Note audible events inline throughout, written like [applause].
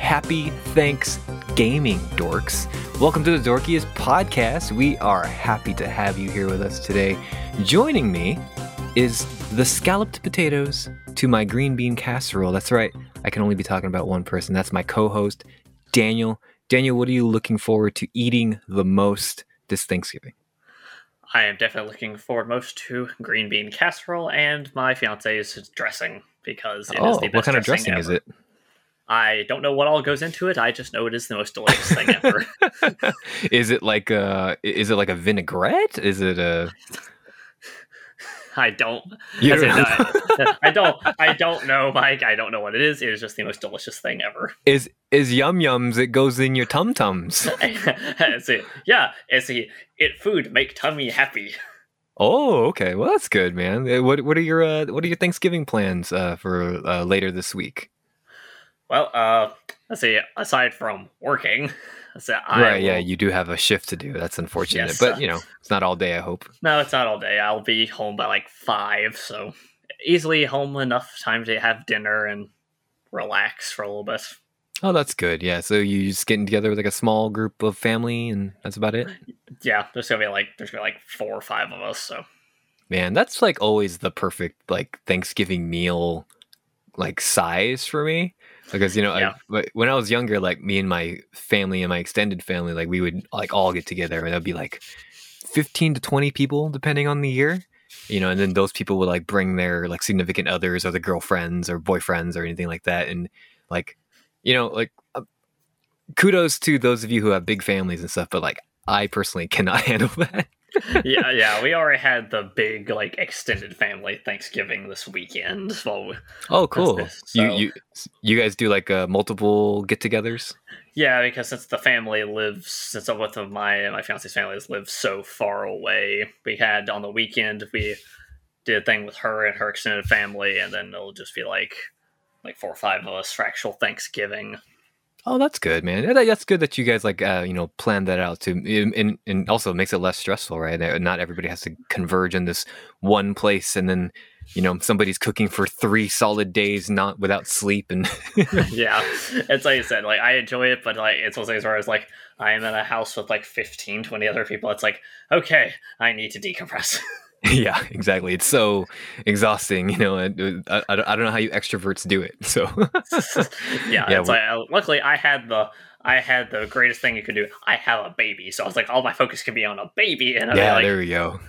happy thanks gaming dorks. Welcome to the Dorkiest podcast. We are happy to have you here with us today. Joining me is the scalloped potatoes to my green bean casserole. That's right. I can only be talking about one person. That's my co-host, Daniel. Daniel, what are you looking forward to eating the most this Thanksgiving? I am definitely looking forward most to green bean casserole and my fiance's dressing because it oh, is the best what kind of dressing dressing is it? I don't know what all goes into it. I just know it is the most delicious thing ever. [laughs] is it like a is it like a vinaigrette? Is it a I don't. You in, don't uh, I don't. I don't know, Mike. I don't know what it is. It is just the most delicious thing ever. is is yum yums it goes in your tum tums? [laughs] yeah, see, it food make tummy happy. Oh, okay. Well, that's good, man. Uh, What what are your uh, what are your Thanksgiving plans uh, for uh, later this week? Well, uh, let's see. Aside from working, so I right, yeah, you do have a shift to do. That's unfortunate, Yes, but you know, it's not all day. I hope. No, it's not all day. I'll be home by like five, so easily home enough time to have dinner and relax for a little bit. Oh, that's good. Yeah, so you just getting together with like a small group of family, and that's about it. Yeah, there's gonna be like there's gonna be like four or five of us. So Man, that's like always the perfect like Thanksgiving meal like size for me. Because you know, Yeah. I, when I was younger, like me and my family and my extended family, like we would like all get together, and it'd be like fifteen to twenty people, depending on the year. You know, and then those people would like bring their like significant others or the girlfriends or boyfriends or anything like that, and like, you know, like uh, kudos to those of you who have big families and stuff, but like I personally cannot [laughs] handle that. Yeah, yeah, we already had the big like extended family Thanksgiving this weekend. We- Oh, cool. this, You you you guys do like uh, multiple get-togethers? yeah, because since the family lives, since both of my my fiance's families live so far away, we had on the weekend we did a thing with her and her extended family, and then it'll just be like like four or five of us for actual Thanksgiving. Oh, that's good, man. That's good that you guys like uh, you know plan that out too, and, and also makes it less stressful, right? Not everybody has to converge in this one place, and then you know somebody's cooking for three solid days, not without sleep, and [laughs] [laughs] yeah it's like you said like i enjoy it but like it's one of those where it's like i am in a house with like 15 20 other people it's like okay i need to decompress [laughs] yeah, exactly. It's so exhausting, you know. And uh, I, I don't- I don't know how you extroverts do it. So [laughs] yeah, Yeah, it's like uh, luckily i had the i had the greatest thing you could do i have a baby so i was like all my focus can be on a baby and I'd yeah, like, there we go.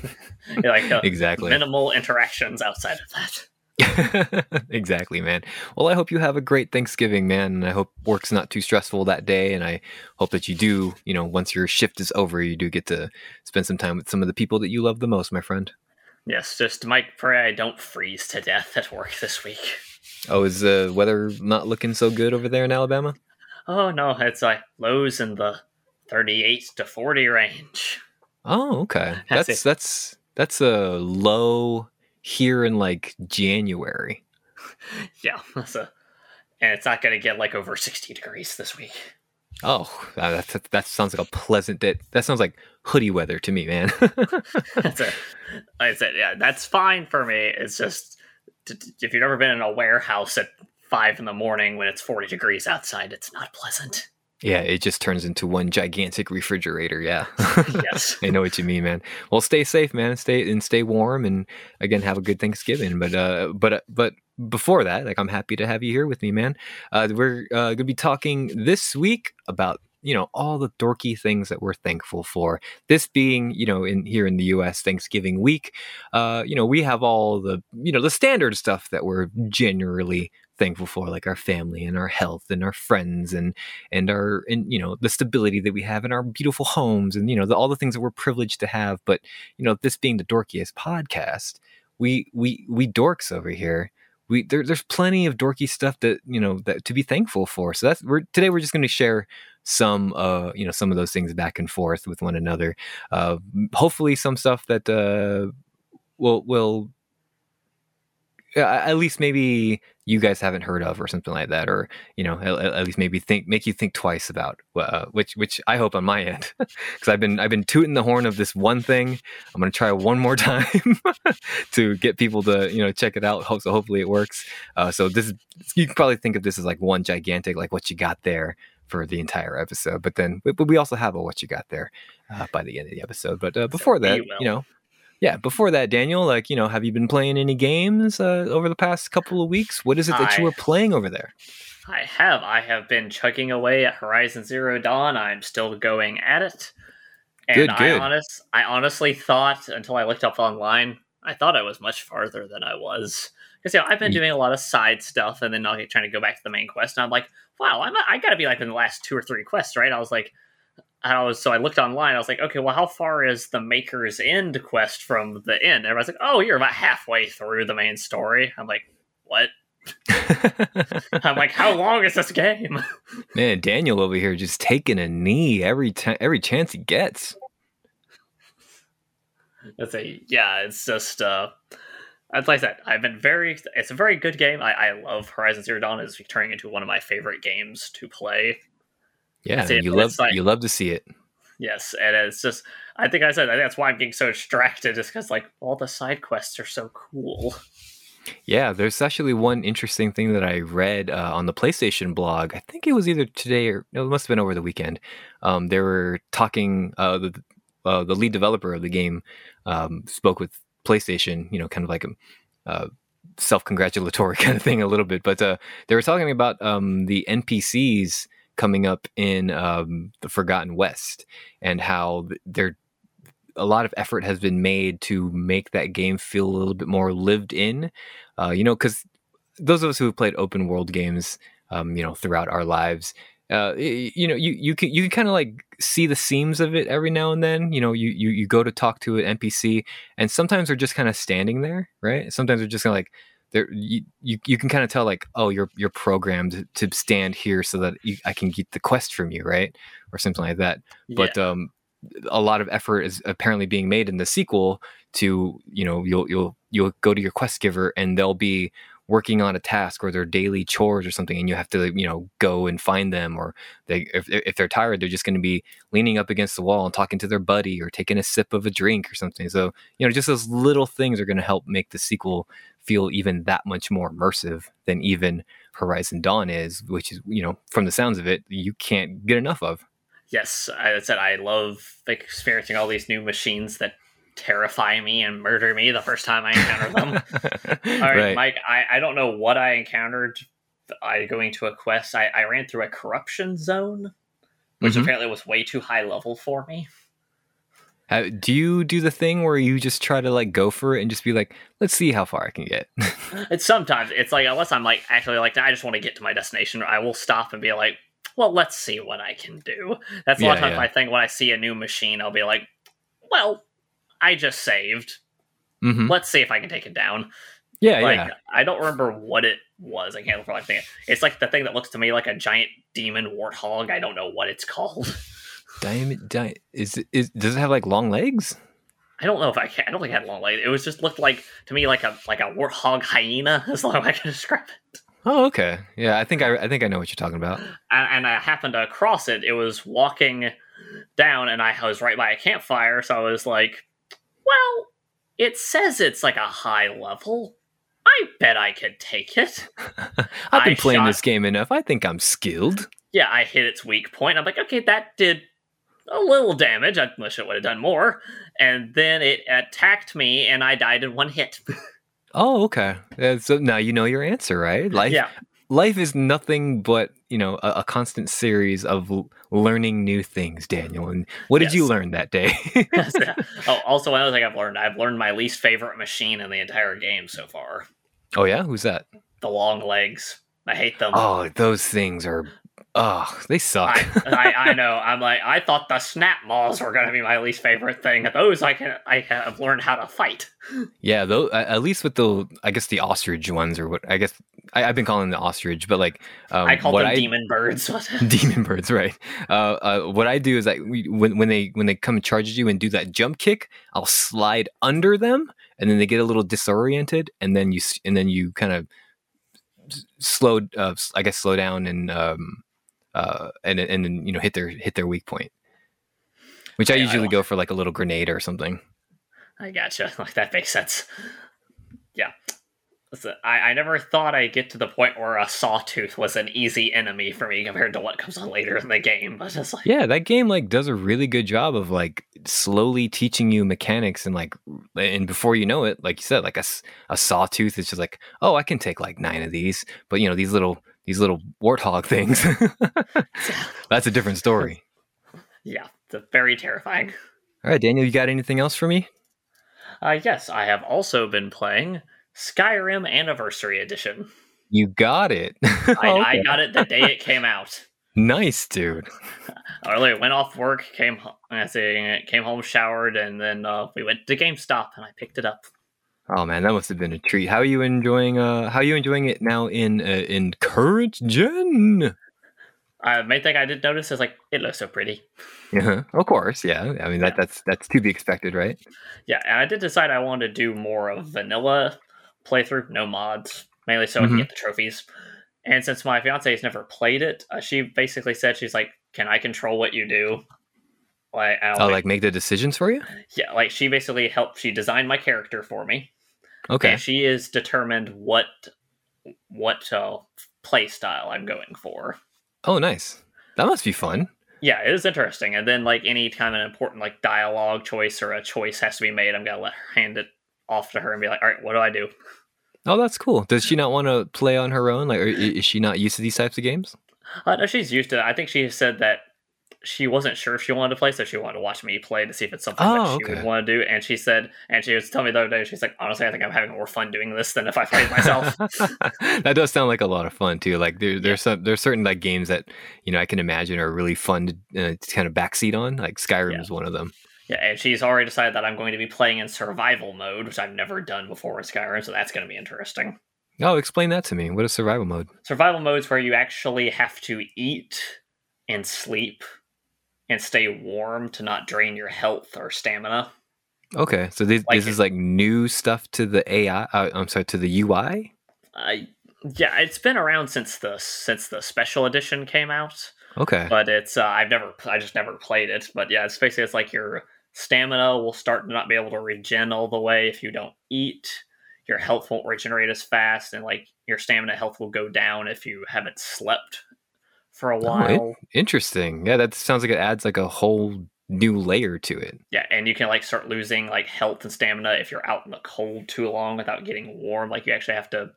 [laughs] like uh, [laughs] Exactly. minimal interactions outside of that [laughs] exactly, man. Well, I hope you have a great Thanksgiving, man. And I hope work's not too stressful that day. And I hope that you do, you know, once your shift is over, you do get to spend some time with some of the people that you love the most, my friend. yes just mike pray i don't freeze to death at work this week Oh, is the weather not looking so good over there in Alabama? oh no it's like lows in the 38 to 40 range Oh, okay. [laughs] That's That's that's that's a low here in like January. [laughs] Yeah, that's a, and it's not going to get like over 60 degrees this week. Oh, that, that, that sounds like a pleasant day. That sounds like hoodie weather to me, man. [laughs] That's a, like I said, yeah, that's fine for me. It's just if you've ever been in a warehouse at five in the morning when it's 40 degrees outside, it's not pleasant. Yeah, it just turns into one gigantic refrigerator. Yeah. Yes. [laughs] I know what you mean, man. Well, stay safe, man. Stay and stay warm, and again, have a good Thanksgiving. But uh, but uh, but before that, like, I'm happy to have you here with me, man. Uh, we're uh, gonna be talking this week about you know all the dorky things that we're thankful for. This being you know in here in the U.S. Thanksgiving week, uh, you know we have all the you know the standard stuff that we're generally thankful for like our family and our health and our friends and and our and you know the stability that we have in our beautiful homes and you know the, all the things that we're privileged to have. But you know this being the dorkiest podcast we we we dorks over here. We there, there's plenty of dorky stuff that you know that to be thankful for. So that's we're today we're just going to share some uh you know some of those things back and forth with one another. Uh hopefully some stuff that uh will will at least maybe you guys haven't heard of or something like that, or you know, at, at least maybe think make you think twice about uh, which which I hope on my end [laughs] because I've been I've been tooting the horn of this one thing. I'm gonna try one more [laughs] time [laughs] to get people to you know check it out. So hopefully it works. Uh, so this you can probably think of this as like one gigantic like what you got there for the entire episode. But then, but we also have a what you got there uh, by the end of the episode. But uh, before that, you know, yeah, before that, Daniel, like, you know, have you been playing any games uh, over the past couple of weeks? What is it that I, you were playing over there? I have. I have been chugging away at Horizon Zero Dawn. I'm still going at it. And good, good. I, honest, I honestly thought, until I looked up online, I thought I was much farther than I was. Because, you know, I've been doing a lot of side stuff and then I'll trying to go back to the main quest. And I'm like, wow, I'm, I got to be like in the last two or three quests, right? I was like, I was so I looked online. I was like, okay, well, how far is the Maker's End quest from the end? Everybody's like, oh, you're about halfway through the main story. I'm like, what? [laughs] I'm like, how long is this game? [laughs] Man, Daniel over here just taking a knee every time, every chance he gets. It's a yeah. It's just uh, as I said, I've been very. It's a very good game. I, I love Horizon Zero Dawn. It's turning into one of my favorite games to play. Yeah, you love like, you love to see it. Yes, and it's just I think I said I think that's why I'm getting so distracted, just because like all the side quests are so cool. Yeah, there's actually one interesting thing that I read uh, on the PlayStation blog. I think it was either today or no, it must have been over the weekend. Um, they were talking. Uh, the uh, the lead developer of the game um, spoke with PlayStation. You know, kind of like a uh, self congratulatory [laughs] kind of thing, a little bit. But uh, they were talking about um, the NPCs coming up in um, the Forbidden West and how there a lot of effort has been made to make that game feel a little bit more lived in. Uh, you know, because those of us who have played open world games, um, you know, throughout our lives, uh, you know, you you can you can kind of like see the seams of it every now and then. You know, you you you go to talk to an NPC, and sometimes they're just kind of standing there, right? Sometimes they're just kind of like there you, you, you can kind of tell like oh you're you're programmed to stand here so that you, I can get the quest from you right? Or something like that. Yeah. but um a lot of effort is apparently being made in the sequel to you know you'll you'll you'll go to your quest giver and they'll be working on a task or their daily chores or something and you have to you know go and find them or they if, if they're tired they're just going to be leaning up against the wall and talking to their buddy or taking a sip of a drink or something. So you know just those little things are going to help make the sequel feel even that much more immersive than even horizon dawn is which is you know from the sounds of it you can't get enough of yes i said i love experiencing all these new machines that terrify me and murder me the first time I encounter them. [laughs] All right, right, Mike, I, I don't know what I encountered I going to a quest. I, I ran through a corruption zone, which mm-hmm. apparently was way too high level for me. Uh, do you do the thing where you just try to like go for it and just be like, let's see how far I can get? [laughs] it's sometimes it's like unless I'm like actually like I just want to get to my destination, I will stop and be like, well, let's see what I can do. That's a lot of times yeah. I think when I see a new machine, I'll be like, well, I just saved. Mm-hmm. Let's see if I can take it down. Yeah, like, yeah. I don't remember what it was. I can't remember anything. It's like the thing that looks to me like a giant demon warthog. I don't know what it's called. [laughs] Diamond, di- is it, is does it have like long legs? I don't know if I can. I don't think it had long legs. It was just looked like to me like a like a warthog hyena. As long as I can describe it. Oh, okay. Yeah, I think I I think I know what you're talking about. And, and I happened to cross it. It was walking down, and I was right by a campfire, so I was like, well, it says it's like a high level. I bet I could take it. [laughs] I've been I playing shot, this game enough. I think I'm skilled. Yeah, I hit its weak point. I'm like, okay, that did a little damage. I wish it would have done more. And then it attacked me, and I died in one hit. [laughs] oh, okay. Uh, so now you know your answer, right? Life, yeah. Life is nothing but you know a, a constant series of learning new things, Daniel. And what did yes. you learn that day? [laughs] [laughs] oh, also another thing I've learned, I've learned my least favorite machine in the entire game so far. Oh yeah, who's that? The long legs. I hate them. Oh, those things are Oh, they suck. I, I, I [laughs] know. I'm like, I thought the snap maws were going to be my least favorite thing. Those I can, I have learned how to fight. [laughs] yeah, though at least with the, I guess the ostrich ones or what I guess I, have been calling them the ostrich, but like um, I call them I, demon birds. [laughs] demon birds, right? Uh, uh, what I do is like when when they when they come and charge you and do that jump kick, I'll slide under them, and then they get a little disoriented, and then you and then you kind of slow, uh, I guess, slow down and um, uh, and and then you know hit their hit their weak point, which I usually I go for like a little grenade or something. I gotcha. [laughs] Like that makes sense. Yeah. Listen, I, I never thought I'd get to the point where a sawtooth was an easy enemy for me compared to what comes on later in the game. But just like yeah, that game like does a really good job of like slowly teaching you mechanics and like and before you know it, like you said, like a, a sawtooth is just like oh I can take like nine of these, but you know these little these little warthog things. [laughs] That's a different story. Yeah, it's very terrifying. All right, Daniel, you got anything else for me? Uh, yes, I have also been playing Skyrim Anniversary Edition. You got it. [laughs] I, okay. I, got it the day it came out. [laughs] Nice, dude. I really went off work, came I say, came home, showered, and then uh, we went to GameStop and I picked it up. Oh man, that must have been a treat. How are you enjoying? Uh, how are you enjoying it now in uh, in current gen? Uh, main thing I did notice is like it looks so pretty. Yeah, of course. Yeah, I mean that that's that's to be expected, right? Yeah, and I did decide I wanted to do more of vanilla playthrough, no mods, mainly so mm-hmm. I can mm-hmm. get the trophies. And since my fiance has never played it, uh, she basically said she's like, "Can I control what you do?" Like, oh, make, like make the decisions for you? Yeah, like she basically helped. She designed my character for me. Okay. And she is determined what what uh, play style I'm going for. Oh, nice. That must be fun. Yeah, it is interesting. And then like any kind of important like dialogue choice or a choice has to be made, I'm gonna let her hand it off to her and be like, all right, what do I do? Oh, that's cool. Does she [laughs] not want to play on her own? Like, is she not used to these types of games? Uh, no, she's used to it. I think she said that she wasn't sure if she wanted to play, so she wanted to watch me play to see if it's something oh, that she okay. would want to do. And she said, and she was telling me the other day, she's like, honestly, I think I'm having more fun doing this than if I played myself. [laughs] that does sound like a lot of fun too. Like there, there's yeah. some, there's certain like games that you know I can imagine are really fun to, uh, to kind of backseat on. Like Skyrim yeah. is one of them. Yeah, and she's already decided that I'm going to be playing in survival mode, which I've never done before in Skyrim, so that's going to be interesting. Oh, explain that to me. What is survival mode? Survival mode is where you actually have to eat and sleep and stay warm to not drain your health or stamina. Okay, so this, like this is like new stuff to the AI. Uh, I'm sorry, to the UI. Uh, yeah, it's been around since the since the special edition came out. Okay, but it's uh, I've never I just never played it. But yeah, it's basically it's like your stamina will start to not be able to regen all the way if you don't eat. Your health won't regenerate as fast, and like your stamina health will go down if you haven't slept for a oh, while. Oh, interesting. Yeah, that sounds like it adds like a whole new layer to it. Yeah, and you can like start losing like health and stamina if you're out in the cold too long without getting warm. Like you actually have to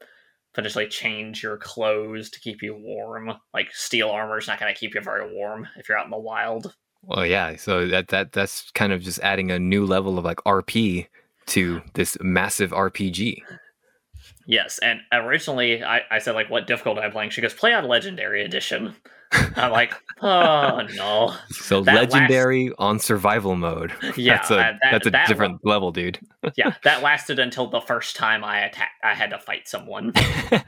potentially change your clothes to keep you warm. Like steel armor is not going to keep you very warm if you're out in the wild. Well, yeah. So that that that's kind of just adding a new level of like RP to this massive RPG. Yes, and uh, originally I, I said like, "What difficult am I playing?" She goes, "Play on Legendary Edition." I'm like, [laughs] "Oh no!" So that Legendary last... on Survival mode. [laughs] Yeah, that's a that, that's a that different level, dude. [laughs] yeah, that lasted until the first time I attacked. I had to fight someone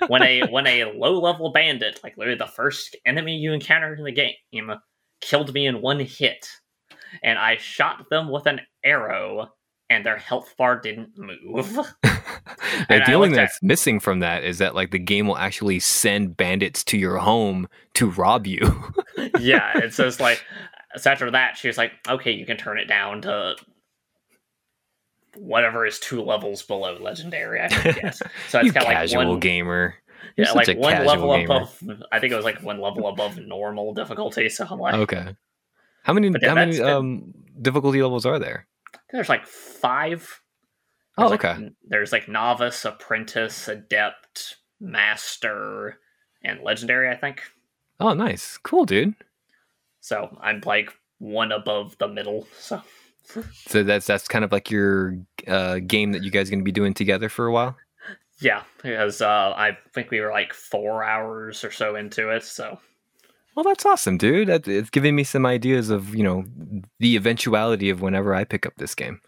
when a when a low level bandit, like literally the first enemy you encountered in the game, killed me in one hit, and I shot them with an arrow and their health bar didn't move. [laughs] the only thing that's missing from that is that like the game will actually send bandits to your home to rob you. [laughs] yeah, and so it's like so after that she was like, okay, you can turn it down to whatever is two levels below legendary. I guess. [laughs] So it's kind of like one gamer. You're yeah, like one level gamer. above. I think it was like one level above normal difficulty. So I'm like, okay. How many? Yeah, how many um, difficulty levels are there? There's like five. Oh, there's oh, okay. Like, there's like novice, apprentice, adept, master, and legendary. I think. Oh, nice, cool, dude. So I'm like one above the middle. [laughs] So. so that's that's kind of like your uh, game that you guys are going to be doing together for a while. Yeah, because uh, I think we were like four hours or so into it. So Well, that's awesome, dude. That, it's giving me some ideas of you know the eventuality of whenever I pick up this game.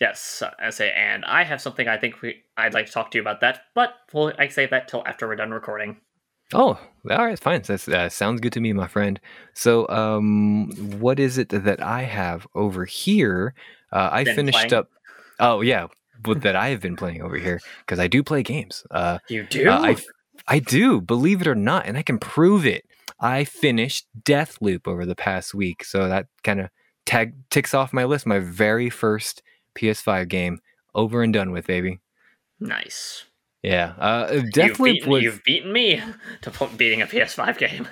Yes, I say, and I have something I think we I'd like to talk to you about that, but we'll I save that till after we're done recording. Oh, all right, fine. That uh, sounds good to me, my friend. So, um, what is it that I have over here? Uh, I Been finished playing? up. Oh yeah, but that I have been playing over here because I do play games. Uh, You do? uh, I I do, believe it or not, and I can prove it. I finished Deathloop over the past week, so that kind of tag ticks off my list. My very first PS5 game, over and done with, baby. nice. Yeah, uh, You've beaten, was. you've beaten me [laughs] to put, beating a PS5 game,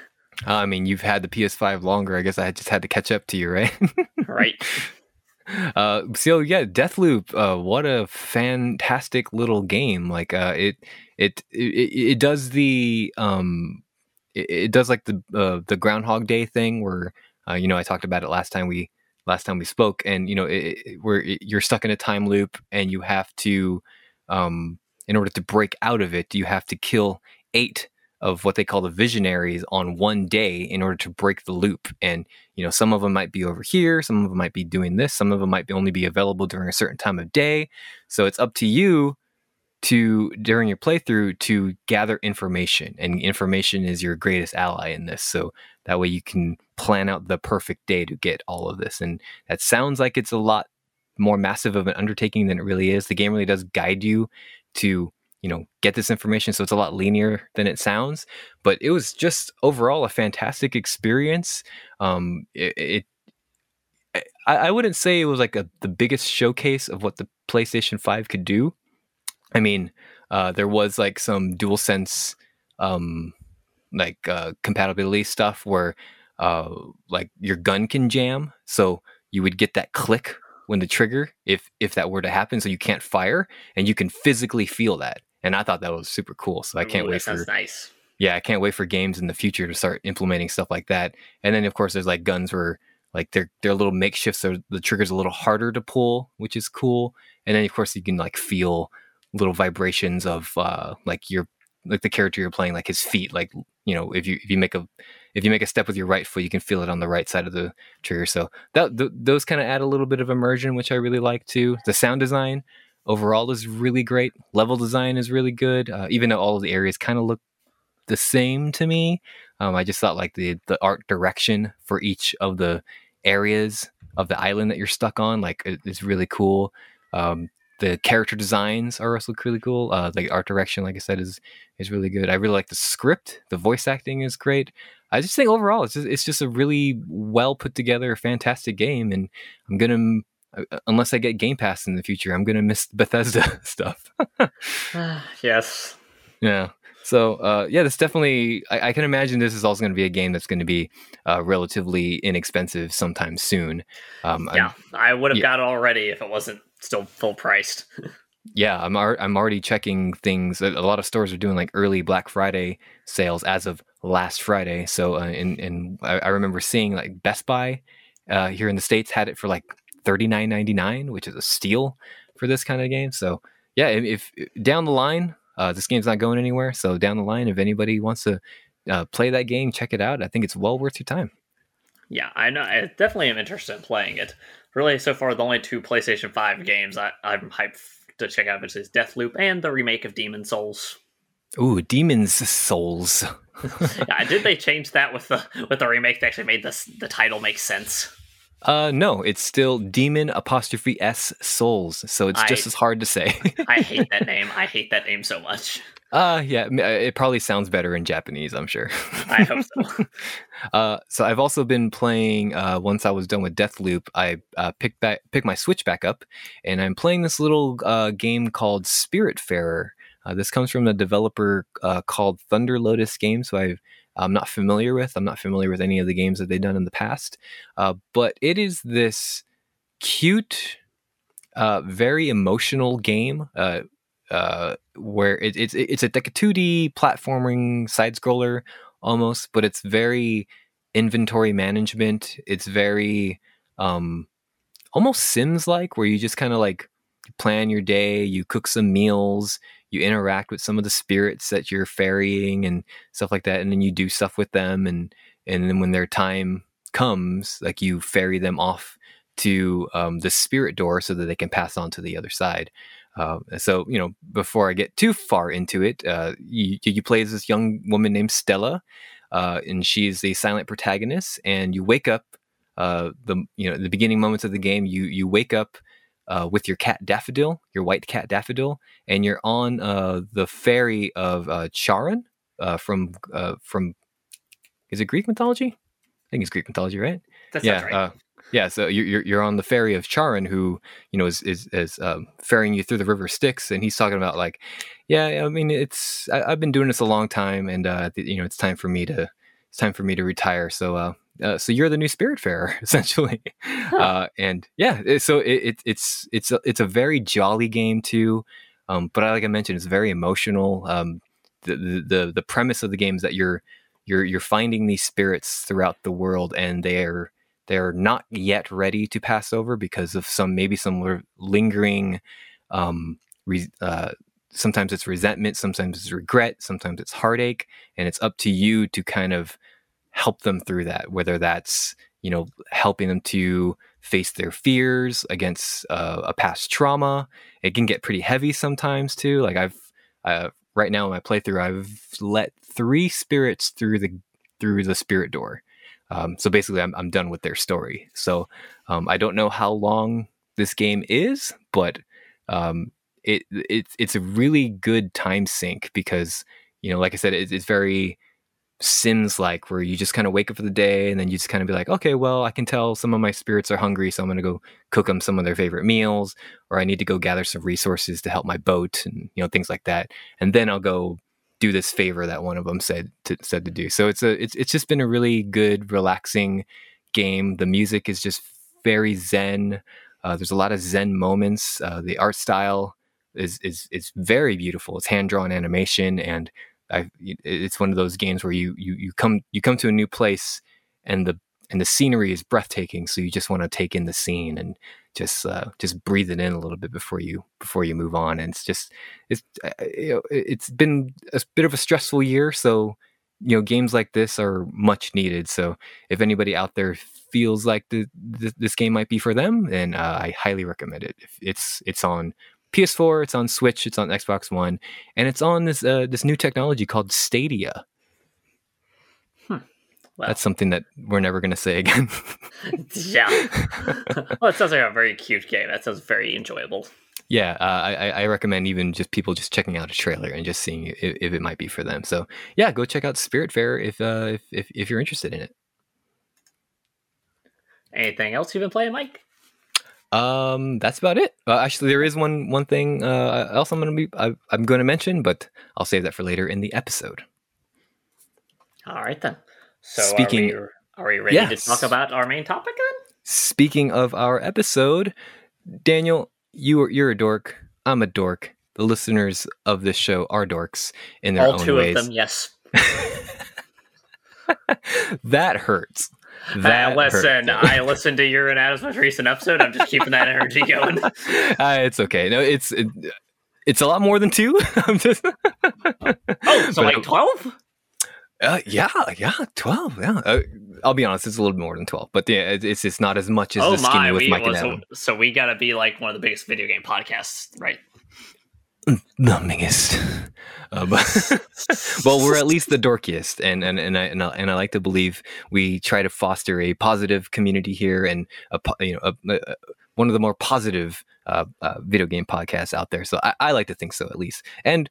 I mean, you've had the PS5 longer. I guess I just had to catch up to you, right? right? [laughs] uh, so yeah, Deathloop. Uh, what a fantastic little game! Like, uh, it, it, it, it does the, um, it, it does like the, uh, the Groundhog Day thing where, uh, you know, I talked about it last time we, last time we spoke, and you know, it, it, where you're stuck in a time loop and you have to, um, in order to break out of it, you have to kill eight of what they call the visionaries on one day in order to break the loop. And you know, some of them might be over here, some of them might be doing this, some of them might be only be available during a certain time of day. So it's up to you to during your playthrough to gather information, and information is your greatest ally in this. So that way you can plan out the perfect day to get all of this. And that sounds like it's a lot more massive of an undertaking than it really is. The game really does guide you to you know get this information so it's a lot leaner than it sounds but it was just overall a fantastic experience um it, it I, I wouldn't say it was like a, the biggest showcase of what the playstation 5 could do i mean uh there was like some dual sense um like uh compatibility stuff where uh like your gun can jam so you would get that click when the trigger if if that were to happen so you can't fire and you can physically feel that and i thought that was super cool so i can't Ooh, wait for nice. yeah i can't wait for games in the future to start implementing stuff like that and then of course there's like guns where like they're they're little makeshifts so the trigger's a little harder to pull which is cool and then of course you can like feel little vibrations of uh like your like the character you're playing like his feet like you know if you if you make a if you make a step with your right foot you can feel it on the right side of the trigger. So that th- those kind of add a little bit of immersion which i really like too. The sound design overall is really great. Level design is really good uh, even though all of the areas kind of look the same to me um, i just thought like the the art direction for each of the areas of the island that you're stuck on like it's really cool. Um, the character designs are also really cool uh, the art direction like i said is is really good i really like the script the voice acting is great i just think overall it's just, it's just a really well put together fantastic game and i'm gonna uh, unless i get game pass in the future i'm gonna miss [laughs] bethesda stuff [laughs] yes. yeah. So uh, yeah, this definitely. I, I can imagine this is also going to be a game that's going to be uh, relatively inexpensive sometime soon. Um, I'm- Yeah. I would have yeah. got it already if it wasn't still full priced. [laughs] yeah, I'm ar- I'm already checking things. A lot of stores are doing like early Black Friday sales as of last Friday. So uh, and and I, I remember seeing like Best Buy uh, here in the states had it for like thirty nine ninety nine, which is a steal for this kind of game. So yeah, if, if down the line, uh, this game's not going anywhere. So down the line, if anybody wants to uh, play that game, check it out. I think it's well worth your time. Yeah, I know. I definitely am interested in playing it. Really, so far, the only two PlayStation 5 games I, I'm hyped to check out which is Deathloop and the remake of Demon Souls. Ooh, Demon's Souls. [laughs] yeah, did they change that with the with the remake? They actually made this the title make sense. Uh, no, it's still Demon apostrophe S Souls. So it's just as hard to say. I hate [laughs] that name. I hate that name so much. Uh, yeah, uh, it probably sounds better in Japanese, I'm sure. I hope so. [laughs] uh, so I've also been playing. Uh, once I was done with Deathloop, I uh, picked back, picked my Switch back up, and I'm playing this little uh, game called Spiritfarer. Uh, this comes from the developer uh, called Thunder Lotus Games, who I've, I'm not familiar with. I'm not familiar with any of the games that they've done in the past, uh, but it is this cute, uh, very emotional game. Uh, where it, it's it's a, like a 2D platforming side scroller almost, but it's very inventory management. It's very um, almost Sims like, where you just kind of like plan your day, you cook some meals, you interact with some of the spirits that you're ferrying and stuff like that, and then you do stuff with them and and then when their time comes, like you ferry them off to um, the spirit door so that they can pass on to the other side. Uh, so you know, before I get too far into it, uh, you, you play as this young woman named Stella, uh, and she's the silent protagonist. And you wake up uh, the you know the beginning moments of the game. You you wake up uh, with your cat Daffodil, your white cat Daffodil, and you're on uh, the ferry of Charon from from is it Greek mythology? I think it's Greek mythology, right? That's yeah, right. Yeah, so you're you're on the ferry of Charon, who you know is is, is um, ferrying you through the river Styx, and he's talking about like, yeah, I mean, it's I, have been doing this a long time, and uh, you know, it's time for me to it's time for me to retire. So, uh, uh so you're the new spirit Spiritfarer, [laughs] essentially, huh. uh, and yeah, so it, it, it's it's a, it's a very jolly game too, um, but like I mentioned, it's very emotional. Um, the, the the premise of the game is that you're you're you're finding these spirits throughout the world, and they're they're not yet ready to pass over because of some maybe some lingering um, re, uh, sometimes it's resentment sometimes it's regret sometimes it's heartache and it's up to you to kind of help them through that whether that's you know helping them to face their fears against uh, a past trauma. It can get pretty heavy sometimes too like i've uh, right now in my playthrough i've let three spirits through the through the spirit door um, so basically, I'm, I'm done with their story. So um, I don't know how long this game is, but um, it, it it's a really good time sink because you know, like I said, it, it's very Sims like, where you just kind of wake up for the day and then you just kind of be like, okay, well, I can tell some of my spirits are hungry, so I'm going to go cook them some of their favorite meals, or I need to go gather some resources to help my boat and you know things like that, and then I'll go do this favor that one of them said to, said to do. So it's a it's it's just been a really good, relaxing game. The music is just very zen. Uh, there's a lot of zen moments. Uh, the art style is is is very beautiful. It's hand drawn animation, and I, it's one of those games where you you you come you come to a new place, and the and the scenery is breathtaking. So you just want to take in the scene and just uh, just breathe it in a little bit before you before you move on. And it's just it's uh, you know it's been a bit of a stressful year, so you know games like this are much needed. So if anybody out there feels like the, the this game might be for them, then uh, I highly recommend it. It's it's on PS4, it's on Switch, it's on Xbox One, and it's on this uh, this new technology called Stadia. That's something that we're never going to say again. [laughs] yeah. [laughs] well, it sounds like a very cute game. That sounds very enjoyable. Yeah, uh, I, I recommend even just people just checking out a trailer and just seeing if, if it might be for them. So yeah, go check out Spiritfarer if uh, if, if if you're interested in it. Anything else you've been playing, Mike? Um, that's about it. Uh, actually, there is one one thing uh, else I'm to be I, I'm going to mention, but I'll save that for later in the episode. All right then. So speaking, are we, are we ready yes. to talk about our main topic then? Speaking of our episode, Daniel, you are you're a dork. I'm a dork. The listeners of this show are dorks in their All own two ways. of them, yes. [laughs] that hurts. That uh, listen. I listened to your and Adam's most recent episode. I'm just keeping that energy [laughs] going. Uh, it's okay. No, it's it, it's a lot more than two. [laughs] I'm just. oh, so but, like twelve? Uh, yeah, yeah, twelve. Yeah, uh, I'll be honest, it's a little more than twelve, but yeah, it's it's not as much as oh the skinny my, with we, Mike well, and Adam. So, so we gotta be like one of the biggest video game podcasts, right? The biggest, uh, but [laughs] well, we're at least the dorkiest, and and and I, and I and I like to believe we try to foster a positive community here, and a you know a, a, one of the more positive uh, uh, video game podcasts out there. So I, I like to think so, at least. And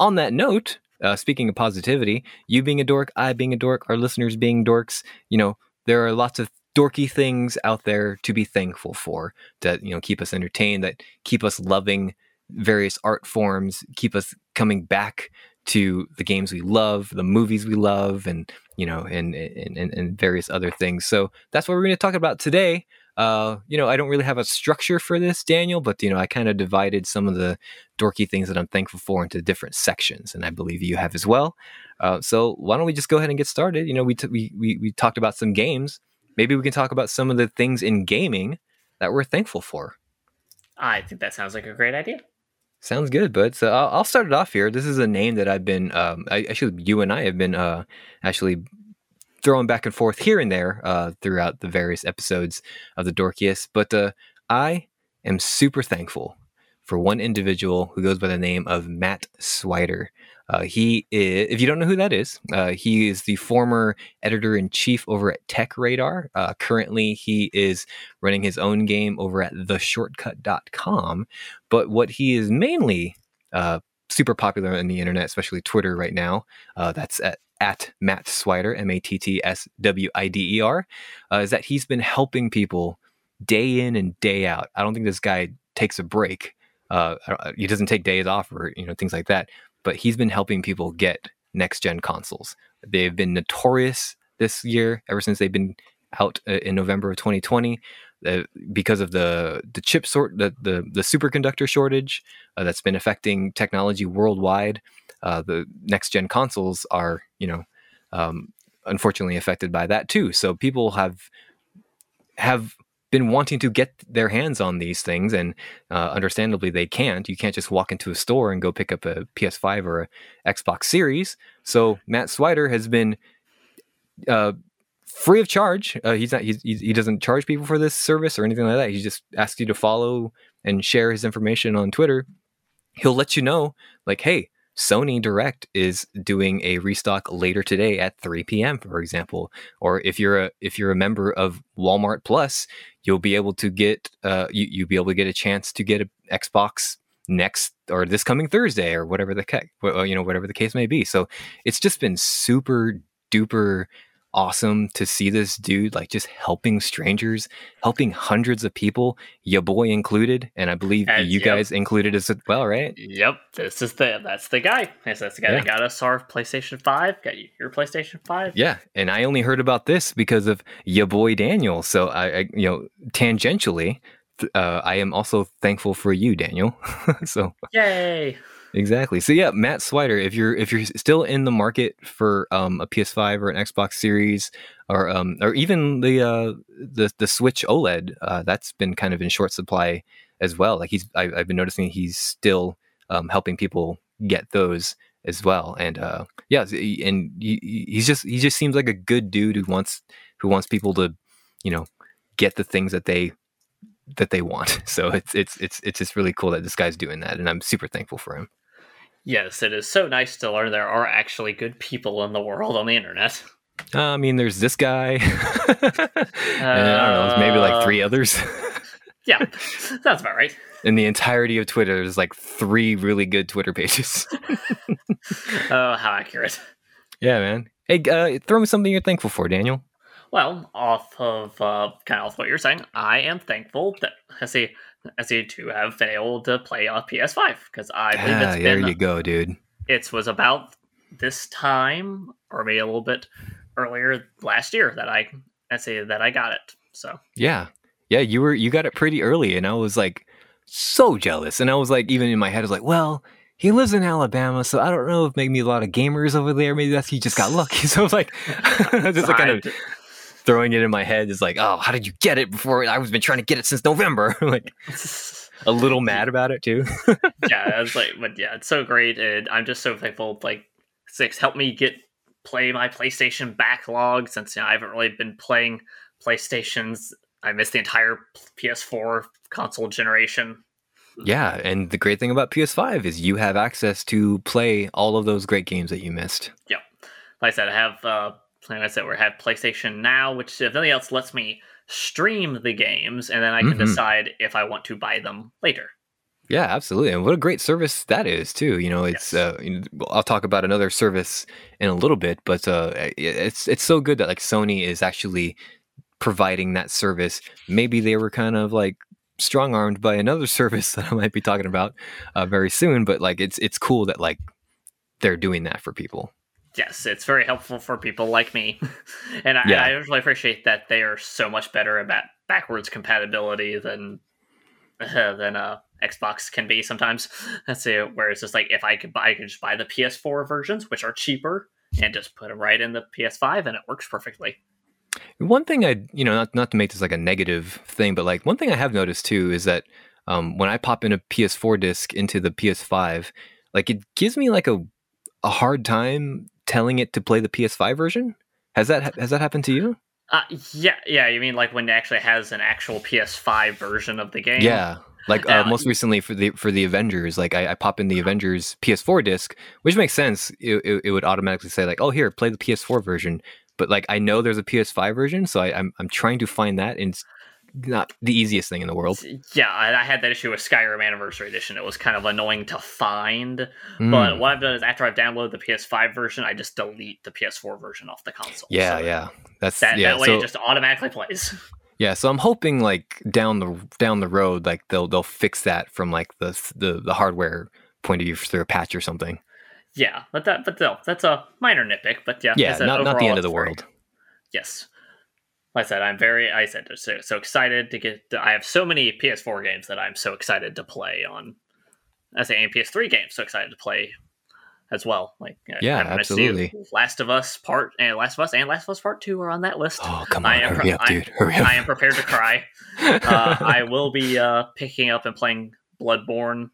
on that note, uh, speaking of positivity, you being a dork, I being a dork, our listeners being dorks, you know, there are lots of dorky things out there to be thankful for that, you know, keep us entertained, that keep us loving various art forms, keep us coming back to the games we love, the movies we love, and, you know, and, and, and various other things. So that's what we're going to talk about today. Uh, you know, I don't really have a structure for this, Daniel, but you know, I kind of divided some of the dorky things that I'm thankful for into different sections, and I believe you have as well. Uh, so why don't we just go ahead and get started? You know, we, t- we we we talked about some games. Maybe we can talk about some of the things in gaming that we're thankful for. I think that sounds like a great idea. Sounds good, bud. So I'll, I'll start it off here. This is a name that I've been, um, I, actually, you and I have been uh, actually throwing back and forth here and there uh, throughout the various episodes of the Dorkiest. But uh, I am super thankful for one individual who goes by the name of Matt Swider. Uh, he is, if you don't know who that is, uh, he is the former editor in chief over at Tech Radar. Uh, currently, he is running his own game over at theshortcut.com. But what he is mainly uh, super popular on the internet, especially Twitter right now, uh, that's at at Matt Swider, M A T T S W I D E R, uh, is that he's been helping people day in and day out. I don't think this guy takes a break. Uh, he doesn't take days off or you know things like that. But he's been helping people get next gen consoles. They've been notorious this year ever since they've been out uh, in November of 2020 uh, because of the the chip sort the the, the superconductor shortage uh, that's been affecting technology worldwide. Uh, the next gen consoles are you know um, unfortunately affected by that too. So people have have been wanting to get their hands on these things, and uh, understandably they can't. You can't just walk into a store and go pick up a PS5 or a Xbox Series. So Matt Swider has been uh, free of charge. Uh, he's not he's, he doesn't charge people for this service or anything like that. He just asks you to follow and share his information on Twitter. He'll let you know, like, hey, Sony Direct is doing a restock later today at 3 p.m. for example or if you're a if you're a member of Walmart Plus you'll be able to get uh, you, you'll be able to get a chance to get an Xbox next or this coming Thursday or whatever the ca- you know whatever the case may be so it's just been super duper awesome to see this dude like just helping strangers, helping hundreds of people, your boy included, and I believe and, you yep. guys included as well, right? Yep, this is the that's the guy. That's the guy yeah. that got us our PlayStation Five, got you your PlayStation Five. Yeah, and I only heard about this because of your boy Daniel. So I, I you know, tangentially, uh, I am also thankful for you, Daniel. [laughs] so yay. Exactly. So yeah, Matt Swider, if you're if you're still in the market for um, a PS5 or an Xbox Series or um, or even the uh, the the Switch OLED, uh, that's been kind of in short supply as well. Like he's I, have been noticing he's still um, helping people get those as well. And uh, yeah, and he, he's just he just seems like a good dude who wants who wants people to you know get the things that they that they want. [laughs] So it's it's it's it's just really cool that this guy's doing that, and I'm super thankful for him. Yes, it is so nice to learn there are actually good people in the world on the internet. Uh, I mean, there's this guy. [laughs] uh, I don't know, maybe like three uh, others. [laughs] yeah, that's about right. [laughs] In the entirety of Twitter, there's like three really good Twitter pages. oh, how accurate! Yeah, man. Hey, uh, throw me something you're thankful for, Daniel. Well, off of uh, kind of what you're saying, I am thankful that I see as you to have failed to play on PS5 because I believe it's ah, there been, you go, dude. It was about this time, or maybe a little bit earlier last year that I I say that I got it. So yeah, yeah, you were you got it pretty early, and I was like so jealous, and I was like, even in my head, I was like, well. He lives in Alabama, so I don't know if maybe a lot of gamers over there. Maybe that's he just got lucky. [laughs] So I was like, [laughs] just like kind of throwing it in my head is like, oh, how did you get it before? I've been trying to get it since November. [laughs] like [laughs] a little mad about it too. [laughs] yeah, I was like, but yeah, it's so great, and I'm just so thankful. Like six helped me get play my PlayStation backlog since you know, I haven't really been playing PlayStations. I missed the entire PS4 console generation. Yeah, and the great thing about PS5 is you have access to play all of those great games that you missed. Yeah, like I said, I have uh, like I said, we have PlayStation Now, which if nothing else lets me stream the games, and then I can mm-hmm. decide if I want to buy them later. Yeah, absolutely, and what a great service that is too. You know, it's yes. uh, you know, I'll talk about another service in a little bit, but uh, it's it's so good that like Sony is actually providing that service. Maybe they were kind of like strong armed by another [laughs] service that I might be talking about uh, very soon, but like it's it's cool that like they're doing that for people yes, it's very helpful for people like me, [laughs] and I, yeah. I really appreciate that they are so much better about backwards compatibility than uh, [laughs] than uh, Xbox can be sometimes. Let's say where it's just like if I could buy, I could just buy the PS4 versions, which are cheaper, and just put them right in the PS5, and it works perfectly. One thing I, you know, not not to make this like a negative thing, but like one thing I have noticed too is that um, when I pop in a PS4 disc into the PS5, like it gives me like a a hard time telling it to play the PS5 version. Has that has that happened to you? Uh, yeah, yeah. You mean like when it actually has an actual PS5 version of the game? Yeah, like uh, most recently for the for the Avengers, like I, I pop in the Avengers PS4 disc, which makes sense. It, it, it, would automatically say like, "Oh, here, play the PS4 version." But like I know there's a PS5 version, so I, I'm I'm trying to find that, and not the easiest thing in the world. Yeah, I, I had that issue with Skyrim Anniversary Edition. It was kind of annoying to find. Mm. But what I've done is after I've downloaded the PS5 version, I just delete the PS4 version off the console. Yeah, so yeah, that's that, yeah, that way so, it just automatically plays. [laughs] Yeah, so I'm hoping like down the down the road, like they'll they'll fix that from like the the, the hardware point of view through a patch or something. Yeah, but that but no, that's a minor nitpick. But yeah, yeah, not, not the end of the world. Yes, like I said, I'm very I said so, so excited to get. I have so many PS4 games that I'm so excited to play on. I say and PS3 games, so excited to play as well. Like yeah, absolutely. Last of Us Part and Last of Us and Last of Us Part Two are on that list. Oh come on, I am, hurry up, dude! Hurry up! I am prepared to cry. [laughs] uh, I will be uh, picking up and playing Bloodborne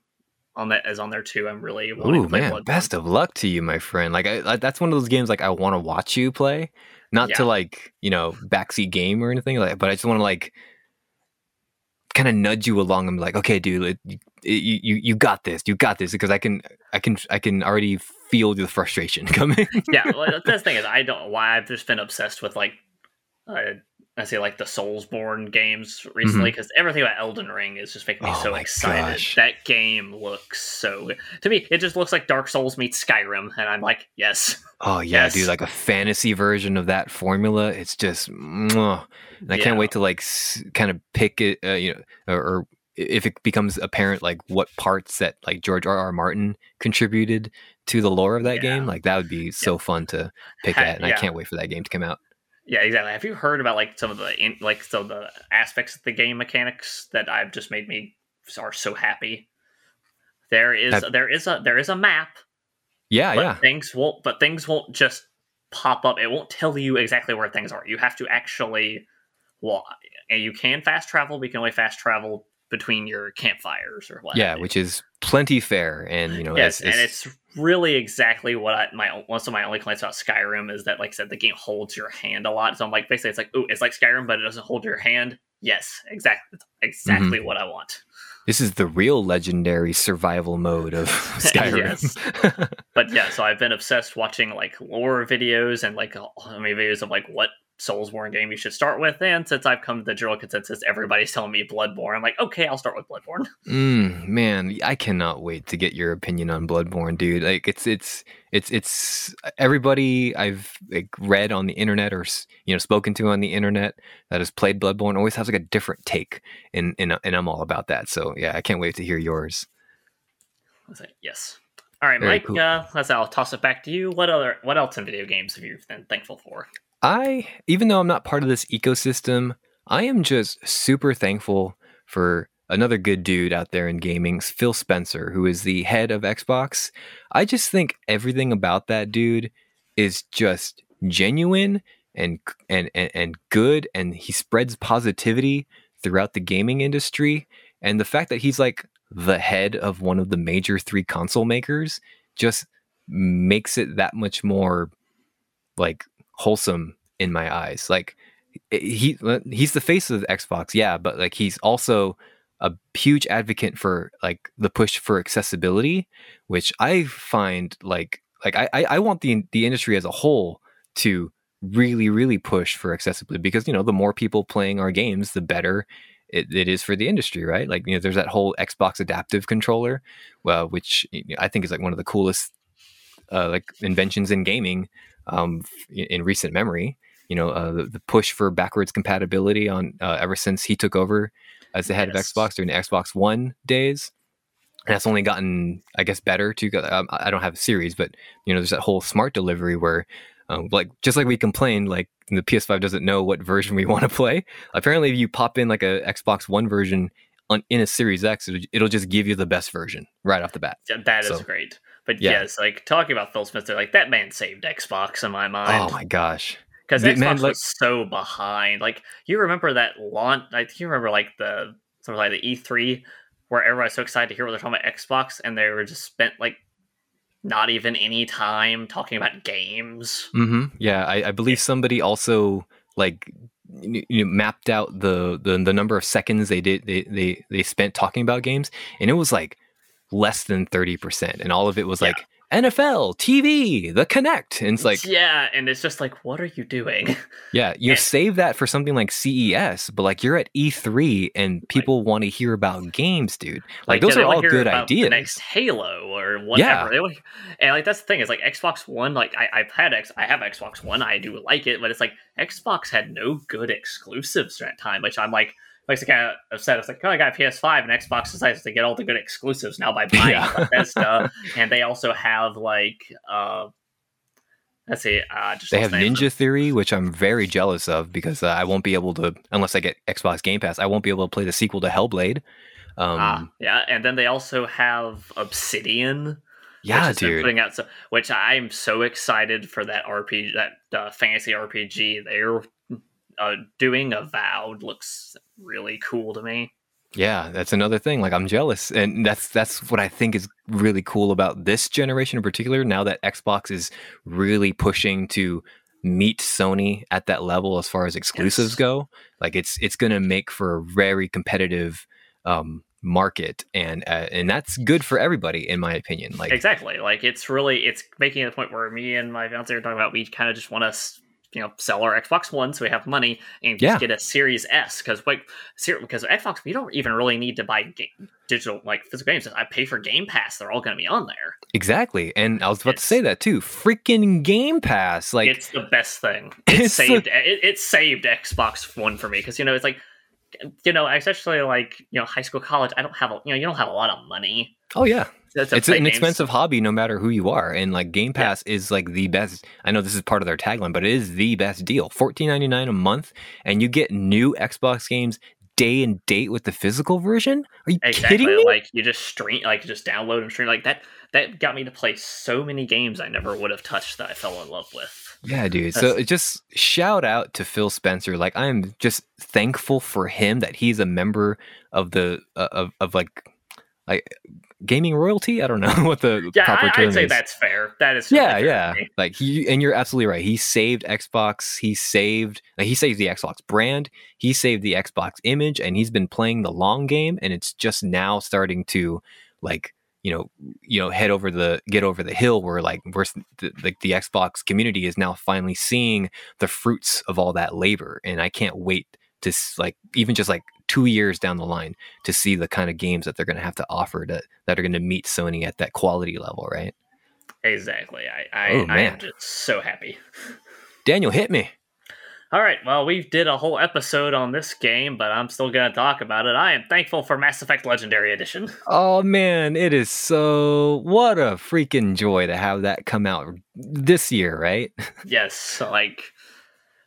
on that as on there too. I'm really wanting Ooh, man, Bloodborne. Best of luck to you, my friend. Like I, I, that's one of those games like I want to watch you play, not yeah. to like you know backseat game or anything like, but I just want to like kind of nudge you along and be like, okay, dude, you, you you got this, you got this, because I can I can I can already feel the frustration [laughs] coming. yeah, well, the thing is, I don't know why I've just been obsessed with like uh, I say like the Soulsborne games recently because mm-hmm. everything about Elden Ring is just making me oh so excited. Gosh. That game looks so good. To me, it just looks like Dark Souls meets Skyrim, and I'm like, yes. Oh yeah, yes. dude, like a fantasy version of that formula. It's just, mwah. and I yeah. can't wait to like s- kind of pick it, uh, you know, or, or if it becomes apparent like what parts that like George R. R. Martin contributed to the lore of that yeah. game, like that would be so yeah. fun to pick at, and I can't wait for that game to come out. Yeah, exactly. Have you heard about like some of the in, like some of the aspects of the game mechanics that I've just made me are so happy? There is I've... there is a there is a map. Yeah, yeah. Things won't, but things won't just pop up. It won't tell you exactly where things are. You have to actually, well, you can fast travel. We can only fast travel between your campfires or what. Yeah, which is plenty fair, and you know, yes, it's, it's, and it's really exactly what I, my one of my only complaints about Skyrim is that, like I said, the game holds your hand a lot. So I'm like, basically, it's like, ooh, it's like Skyrim, but it doesn't hold your hand. Yes, exactly, exactly mm-hmm. what I want. This is the real legendary survival mode of [laughs] [laughs] Skyrim. yes. [laughs] but yeah, so I've been obsessed watching like lore videos and like I mean videos of like what Soulsborne game you should start with. And since I've come to the general consensus, everybody's telling me Bloodborne. I'm like, okay, I'll start with Bloodborne. [laughs] Mm, man, I cannot wait to get your opinion on Bloodborne, dude. Like, it's it's it's it's everybody I've like read on the internet or you know spoken to on the internet that has played Bloodborne always has like a different take, and and, and I'm all about that. So yeah, I can't wait to hear yours. Yes. All right, Very Mike. Cool. Uh, let's. I'll toss it back to you. What other? What else in video games have you been thankful for? I, even though I'm not part of this ecosystem, I am just super thankful for another good dude out there in gaming, Phil Spencer, who is the head of Xbox. I just think everything about that dude is just genuine and and and, and good and he spreads positivity throughout the gaming industry and the fact that he's like the head of one of the major 3 console makers just makes it that much more like wholesome in my eyes. Like he he's the face of Xbox, yeah, but like he's also a huge advocate for like the push for accessibility, which I find like like I I want the the industry as a whole to really really push for accessibility because you know the more people playing our games, the better it, it is for the industry, right? Like you know, there's that whole Xbox adaptive controller, well, which I think is like one of the coolest uh, like inventions in gaming um, in recent memory. You know, uh, the, the, push for backwards compatibility on uh, ever since he took over as the head yes. of Xbox during the Xbox One days. And that's only gotten, I guess, better To Um, I don't have a series, but you know, there's that whole smart delivery where, um, like, just like we complained, like the PS5 doesn't know what version we [laughs] want to play. Apparently, if you pop in like a Xbox One version on in a Series X, it'll, it'll just give you the best version right off the bat. Yeah, that so, is great. But yeah. yes, like talking about Phil Spencer, like that man saved Xbox in my mind. Oh my gosh. Because Xbox man, like, was so behind. Like you remember that launch I think you remember like the sort of like the E3 where everybody's so excited to hear what they're talking about Xbox and they were just spent like not even any time talking about games. Mm-hmm. Yeah, I, I believe somebody also like you know, mapped out the, the the number of seconds they did they they they spent talking about games, and it was like less than thirty percent, and all of it was Yeah. like NFL, TV, the Kinect, and it's like yeah, and it's just like, what are you doing? [laughs] yeah, you and- save that for something like CES, but like you're at E3 and people want to hear about games, dude. Like, yeah, those are all good ideas. The next Halo or whatever. Wanna- and like that's the thing is like Xbox One. Like I, I've had X, I have Xbox One. I do like it, but it's like Xbox had no good exclusives at that time, which I'm like. Like I kind of upset. It's like, oh, I got a PS5, and Xbox decides to get all the good exclusives now by [laughs] buying Yeah. Bethesda, and they also have like, uh, let's see, uh, just They have. Ninja Theory, which I'm very jealous of because uh, I won't be able to, unless I get Xbox Game Pass, I won't be able to play the sequel to Hellblade. Um, Ah, yeah, and then they also have Obsidian, yeah, which dude. putting out so, which I'm so excited for that RPG, that uh, fantasy RPG they're uh, doing. Avowed looks really cool to me. Yeah, that's another thing. Like I'm jealous, and that's that's what I think is really cool about this generation in particular. Now that Xbox is really pushing to meet Sony at that level as far as exclusives Yes. go, like it's it's going to make for a very competitive um, market, and uh, and that's good for everybody, in my opinion. Like exactly, like it's really it's making it the point where me and my fiance are talking about we kind of just want to. You know, sell our Xbox One so we have money and just Yeah. get a Series S because like ser- because Xbox we don't even really need to buy ga- digital like physical games. I pay for Game Pass; they're all going to be on there. exactly, and I was about to say that too. Freaking Game Pass, like it's the best thing. [laughs] It It's saved it, it saved Xbox One for me because you know it's like you know especially like you know high school college. I don't have a you know you don't have a lot of money. Oh yeah, to it's an games. expensive hobby no matter who you are and like game Yeah. pass is like the best i know this is part of their tagline but it is the best deal $14.99 a month and you get new xbox games day and date with the physical version are you Exactly, kidding me like you just stream, like just download and stream like that. That got me to play so many games I never would have touched that I fell in love with. yeah dude so That's- it just shout out to phil spencer like i'm just thankful for him that he's a member of the uh, of, of like like gaming royalty? I don't know [laughs] what the Yeah, proper I, term I'd say is. that's fair. That is yeah yeah. like he and you're absolutely right. He saved xbox. He saved like he saved the xbox brand. He saved the xbox image and he's been playing the long game and it's just now starting to like you know you know head over the get over the hill where like we're the, like the xbox community is now finally seeing the fruits of all that labor and i can't wait to like even just like two years down the line to see the kind of games that they're going to have to offer to, that are going to meet sony at that quality level right Exactly. I I, Oh, I am just so happy. [laughs] daniel hit me All right, well, we did a whole episode on this game, but I'm still going to talk about it. I am thankful for Mass Effect Legendary Edition. Oh man, it is so what a freaking joy to have that come out this year, right? [laughs] yes, like,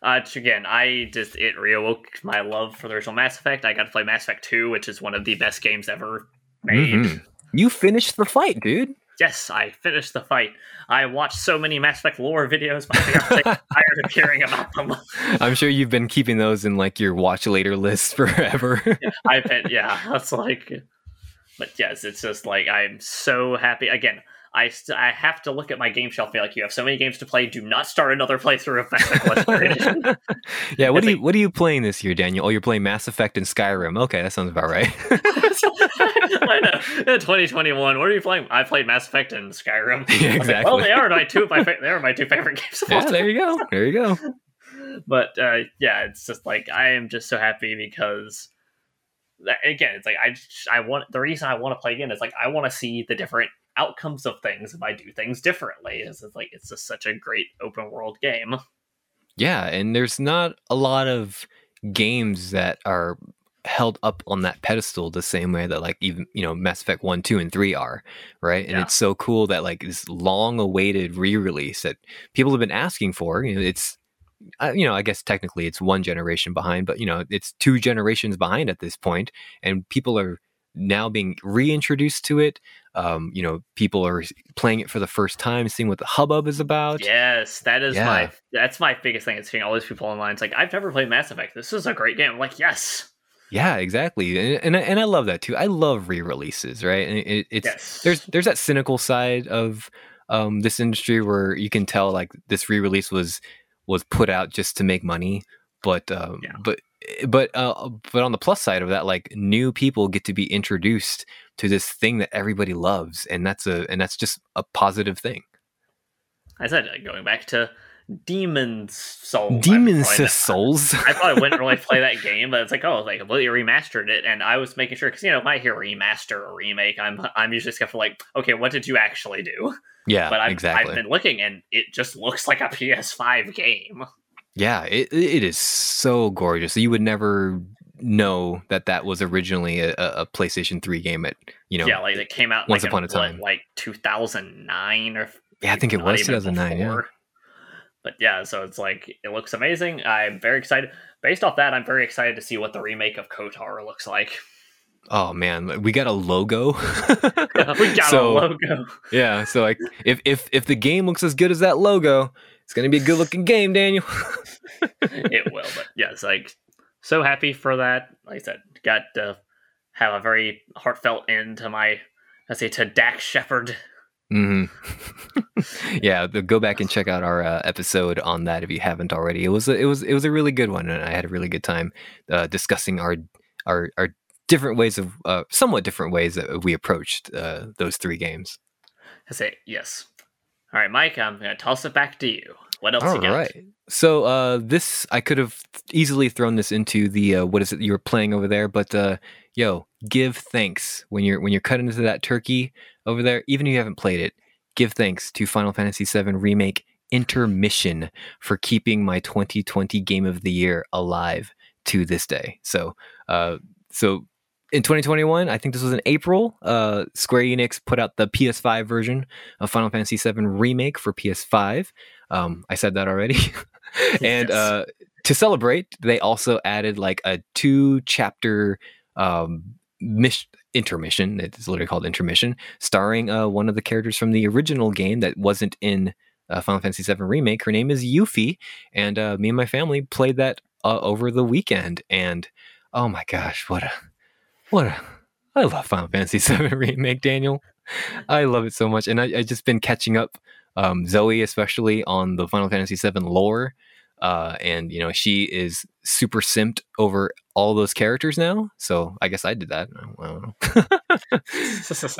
uh, again, I just, it reawoke my love for the original Mass Effect. I got to play Mass Effect 2, which is one of the best games ever made. Mhm. You finished the fight, dude. Yes, I finished the fight. I watched so many Mass Effect lore videos, I I'm sick- tired of hearing about them. [laughs] I'm sure you've been keeping those in like your watch later list [laughs] forever. I've been, yeah, that's like, but yes, it's just like I'm so happy. Again, I st- I have to look at my game shelf and be like, you have so many games to play. Do not start another [laughs] playthrough of Mass Effect [laughs] yeah, what It's are you like- what are you playing this year, Daniel? Oh, you're playing Mass Effect and Skyrim. Okay, that sounds about right. [laughs] I know. In 2021, what are you playing? I played Mass Effect and Skyrim. Yeah, was like, well, they are my two. My fa- they are my two favorite games. Of all yeah, there you go. There you go. but uh, yeah, it's just like I am just so happy because again, it's like I I want the reason I want to play again is like I want to see the different outcomes of things if I do things differently. It's just like it's just such a great open world game. Yeah, and there's not a lot of games that are held up on that pedestal the same way that like even you know Mass Effect 1, 2 and 3 are, right? And Yeah. it's so cool that like this long awaited re-release that people have been asking for, you know, it's uh, you know, I guess technically it's one generation behind, but you know, it's two generations behind at this point and people are now being reintroduced to it. Um, you know, people are playing it for the first time, seeing what the hubbub is about. Yes, that is Yeah. my that's my biggest thing. It's seeing all these people online. It's like I've never played Mass Effect. This is a great game. I'm like, yes, Yeah, exactly, and and I, and I love that too. I love re-releases, right? And it, it's yes. there's there's that cynical side of um, this industry where you can tell like this re-release was was put out just to make money, but um, Yeah. but but uh, but on the plus side of that, like new people get to be introduced to this thing that everybody loves, and that's a and that's just a positive thing. I said uh, going back to Demon's Souls. Demons Souls. I thought [laughs] I wouldn't really play that game, but it's like, oh, they completely remastered it, and I was making sure because you know, when I hear remaster or remake, I'm I'm usually skeptical, like, okay, what did you actually do? yeah, but I've, exactly. I've been looking, and it just looks like a PS5 game. Yeah, it it is so gorgeous. You would never know that that was originally a, a PlayStation 3 game at, you know. yeah, like it came out once like, upon in, a time. like 2009 or Yeah, I think it was even 2009, yeah. But yeah, so it's like it looks amazing. I'm very excited. Based off that, I'm very excited to see what the remake of KOTOR looks like. Oh man, we got a logo. [laughs] we got [laughs] so, a logo. Yeah, so like if if if the game looks as good as that logo, it's gonna be a good looking game, Daniel. [laughs] it will, but yes, like so happy for that. Like I said, got to have a very heartfelt end to my, I say to Dax Shepard. hmm [laughs] yeah, go back and check out our uh, episode on that if you haven't already. It was a, it was it was a really good one, and I had a really good time uh, discussing our our our different ways of uh, somewhat different ways that we approached uh, those three games. I say yes. All right, Mike, I'm gonna toss it back to you. What else All you got? right. So uh, this I could have easily thrown this into the uh, what is it you were playing over there, but uh, yo, give thanks when you're when you're cutting into that turkey over there, even if you haven't played it. Give thanks to Final Fantasy VII Remake Intermission for keeping my 2020 Game of the Year alive to this day. So, uh, so in 2021, I think this was in April. Uh, Square Enix put out the PS5 version of Final Fantasy VII Remake for PS5. Um, I said that already. [laughs] and Yes. uh, to celebrate, they also added like a two chapter um, mis- intermission. It's literally called intermission, starring uh, one of the characters from the original game that wasn't in uh, Final Fantasy VII Remake. Her name is Yuffie, and uh, me and my family played that uh, over the weekend. And oh my gosh, what a what a I love Final Fantasy [laughs] VII Remake, Daniel. I love it so much, and I, I just been catching up. Um, Zoe, especially on the Final Fantasy VII lore, uh, and you know she is super simped over all those characters now. So I guess I did that. I don't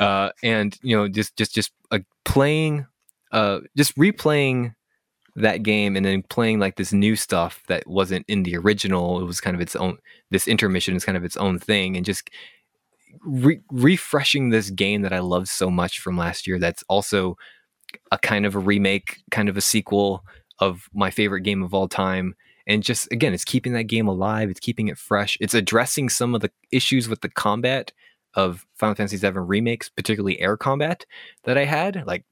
know. [laughs] [laughs] uh, and you know, just just just uh, playing, uh, just replaying that game, and then playing like this new stuff that wasn't in the original. It was kind of its own. This intermission is kind of its own thing, and just re- refreshing this game that I loved so much from last year. That's also a kind of a remake, kind of a sequel of my favorite game of all time. And just again, it's keeping that game alive. It's keeping it fresh. It's addressing some of the issues with the combat of Final Fantasy VII remakes, particularly air combat that I had. Like,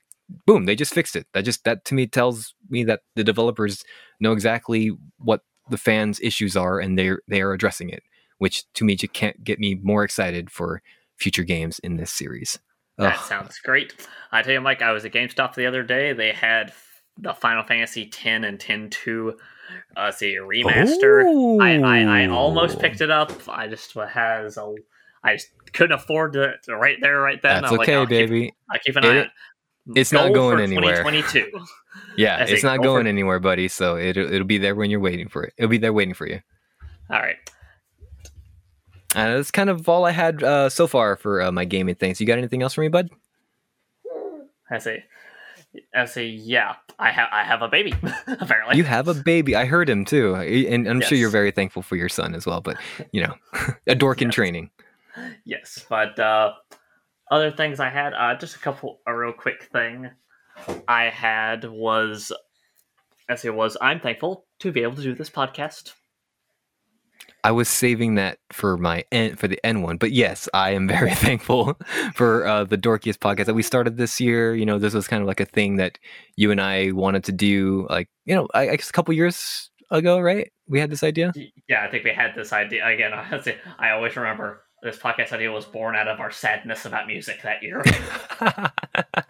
boom, they just fixed it. That just that to me tells me that the developers know exactly what the fans' issues are, and they they are addressing it. Which to me just can't get me more excited for future games in this series. That Ugh. sounds great. I tell you, Mike, I was at GameStop the other day. They had the Final Fantasy 10 and 10 2 uh, see, remaster. I, I, I almost picked it up. I just has a. I just couldn't afford it right there, right then. That's I'm like, okay, I'll keep- baby. I'll keep an It- eye it's not going anywhere. 2022. [laughs] Yeah, I it's not go going for- anywhere, buddy. So it'll it'll be there when you're waiting for it. It'll be there waiting for you. All right. And that's kind of all I had uh, so far for uh, my gaming things. You got anything else for me, bud? I say, I say, yeah. I have, I have a baby. [laughs] apparently, You have a baby. I heard him too, and I'm sure you're very thankful for your son as well. But you know, [laughs] a dork in training. Yes, but uh, other things I had, uh, just a couple, a real quick thing I had was, as it was, I'm thankful to be able to do this podcast. I was saving that for my N, for the N one, but yes, I am very [laughs] thankful for uh, the dorkiest podcast that we started this year. You know, this was kind of like a thing that you and I wanted to do, like you know, I, I guess a couple years ago, right? We had this idea. Yeah, I think we had this idea again. [laughs] I I always remember this podcast idea was born out of our sadness about music that year.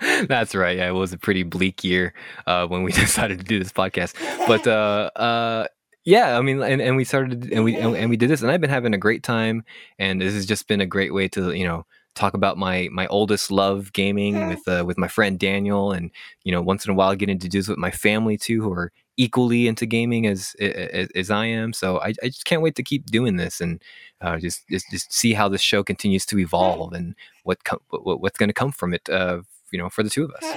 [laughs] That's right. Yeah, it was a pretty bleak year uh, when we [laughs] decided to do this podcast. But uh, uh, yeah, I mean, and, and we started and we and, and we did this, and I've been having a great time. And this has just been a great way to you know talk about my my oldest love gaming with uh, with my friend Daniel, and you know once in a while get into do this with my family too, who are equally into gaming as as, as I am. So I, I just can't wait to keep doing this and uh, just, just just see how this show continues to evolve and what, com- what what's going to come from it. Uh, you know, for the two of us.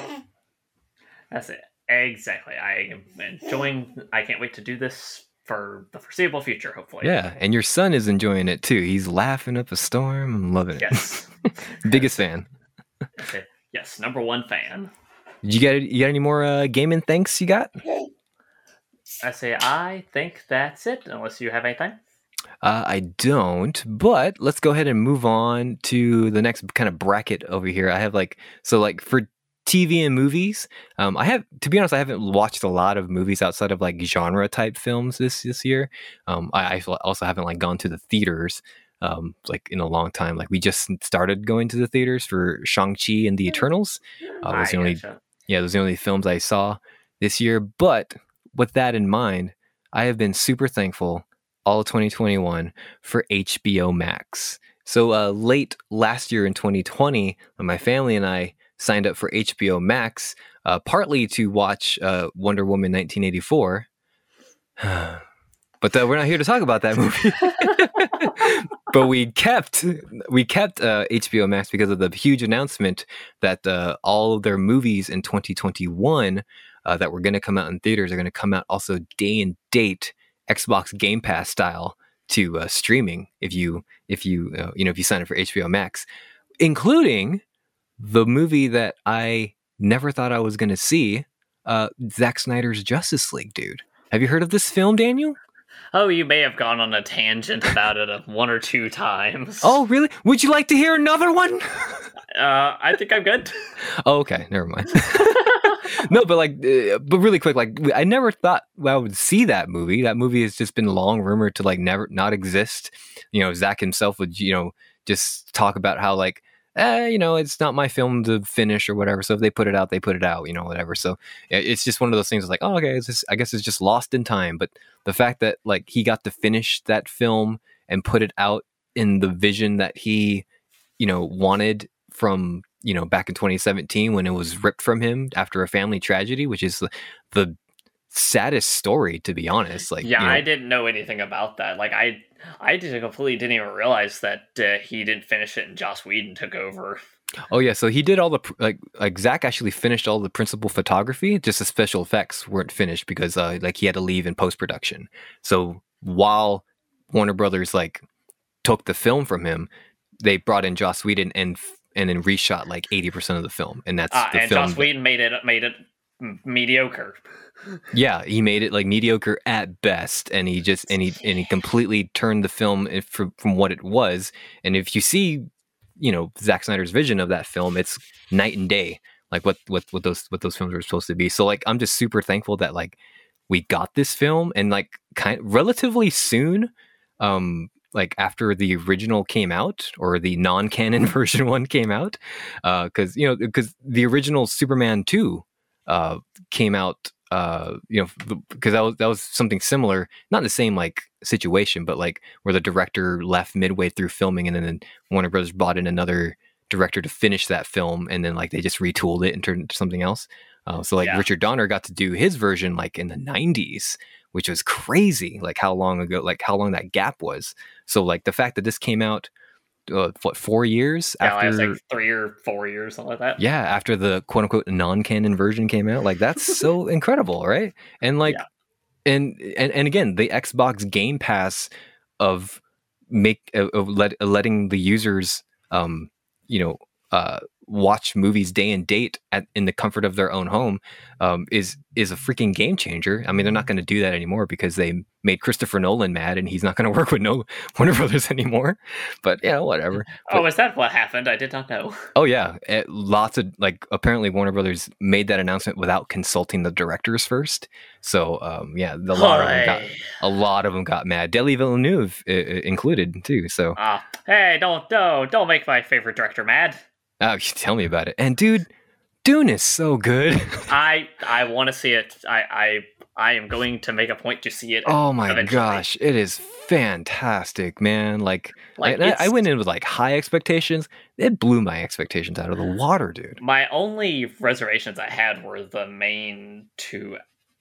That's it. Exactly. I am enjoying. I can't wait to do this for the foreseeable future. Hopefully. Yeah, and your son is enjoying it too. He's laughing up a storm. I'm loving it. Yes. [laughs] Biggest fan. Okay. Yes, number one fan. Did you get you got any more uh, gaming thanks you got? I say I think that's it. Unless you have anything. Uh, I don't, but let's go ahead and move on to the next kind of bracket over here. I have like so like for TV and movies. Um, I have to be honest, I haven't watched a lot of movies outside of like genre type films this this year. Um, I, I also haven't like gone to the theaters um, like in a long time. Like we just started going to the theaters for Shang Chi and the hmm. Eternals. Uh, was the only yeah, those are the only films I saw this year. But with that in mind, I have been super thankful all 2021 for HBO Max. So uh, late last year in 2020, my family and I signed up for HBO Max, uh, partly to watch uh, Wonder Woman 1984. [sighs] but uh, we're not here to talk about that movie. [laughs] but we kept we kept HBO uh, Max because of the huge announcement that uh, all of their movies in 2021 that were going to come out in theaters are going to come out also day and date Xbox Game Pass style to uh, streaming if you if you uh, you know if you sign up for HBO Max, including the movie that I never thought I was going to see, uh, Zack Snyder's Justice League, dude. Have you heard of this film, Daniel? Oh, you may have gone on a tangent about it one or two times. Oh, really? Would you like to hear another one? [laughs] uh, I think I'm good. Oh, okay, never mind. [laughs] [laughs] no, but like, uh, but really quick, like, I never thought I would see that movie. That movie has just been long rumored to like never not exist. You know, Zack himself would, you know, just talk about how like, eh, you know, it's not my film to finish or whatever. So if they put it out, they put it out, you know, whatever. So it's just one of those things like, oh, okay, just, I guess it's just lost in time. But the fact that like he got to finish that film and put it out in the vision that he, you know, wanted from you know back in 2017 when it was ripped from him after a family tragedy which is the, the saddest story to be honest like yeah you know, i didn't know anything about that like i i didn't completely didn't even realize that uh, he didn't finish it and joss whedon took over. Oh yeah so he did all the like like zack actually finished all the principal photography just the special effects weren't finished because uh like he had to leave in post-production. So while warner brothers like took the film from him they brought in joss whedon and and then reshot like 80% of the film and that's uh, the and film Joss Whedon made it made it mediocre. [laughs] Yeah he made it like mediocre at best and he just and he and he completely turned the film from, from what it was and if you see you know Zack Snyder's vision of that film it's night and day like what what what those what those films are supposed to be. So like I'm just super thankful that like we got this film and like kind relatively soon um like after the original came out or the non-canon [laughs] version one came out because uh, you know because the original superman 2 uh, came out uh, you know because that was that was something similar not in the same like situation but like where the director left midway through filming and then warner brothers brought in another director to finish that film and then like they just retooled it and turned it into something else uh, so like yeah. richard donner got to do his version like in the 90s which was crazy like how long ago like how long that gap was so like the fact that this came out uh, what four years yeah, after like three or four years something like that yeah after the quote unquote non-canon version came out like that's so [laughs] incredible right and like yeah. and, and and again the xbox game pass of make of let, letting the users um you know uh watch movies day and date at, in the comfort of their own home um, is is a freaking game changer. I mean, they're not going to do that anymore because they made Christopher Nolan mad, and he's not going [laughs] to work with no Warner Brothers anymore. But yeah, whatever. Oh, is that what happened? I did not know. [laughs] Oh yeah, it, eh, lots of like apparently Warner Brothers made that announcement without consulting the directors first. So um, yeah, the lot of them got a lot of them got mad. Denis Villeneuve uh, included too. So uh, hey, don't don't don't make my favorite director mad. Oh, you tell me about it. And dude, Dune is so good. [laughs] I I want to see it. I I I am going to make a point to see it. Oh my eventually. gosh, it is fantastic, man. Like, Like, I, I went in with like high expectations. It blew my expectations out of the water, dude. My only reservations I had were the main two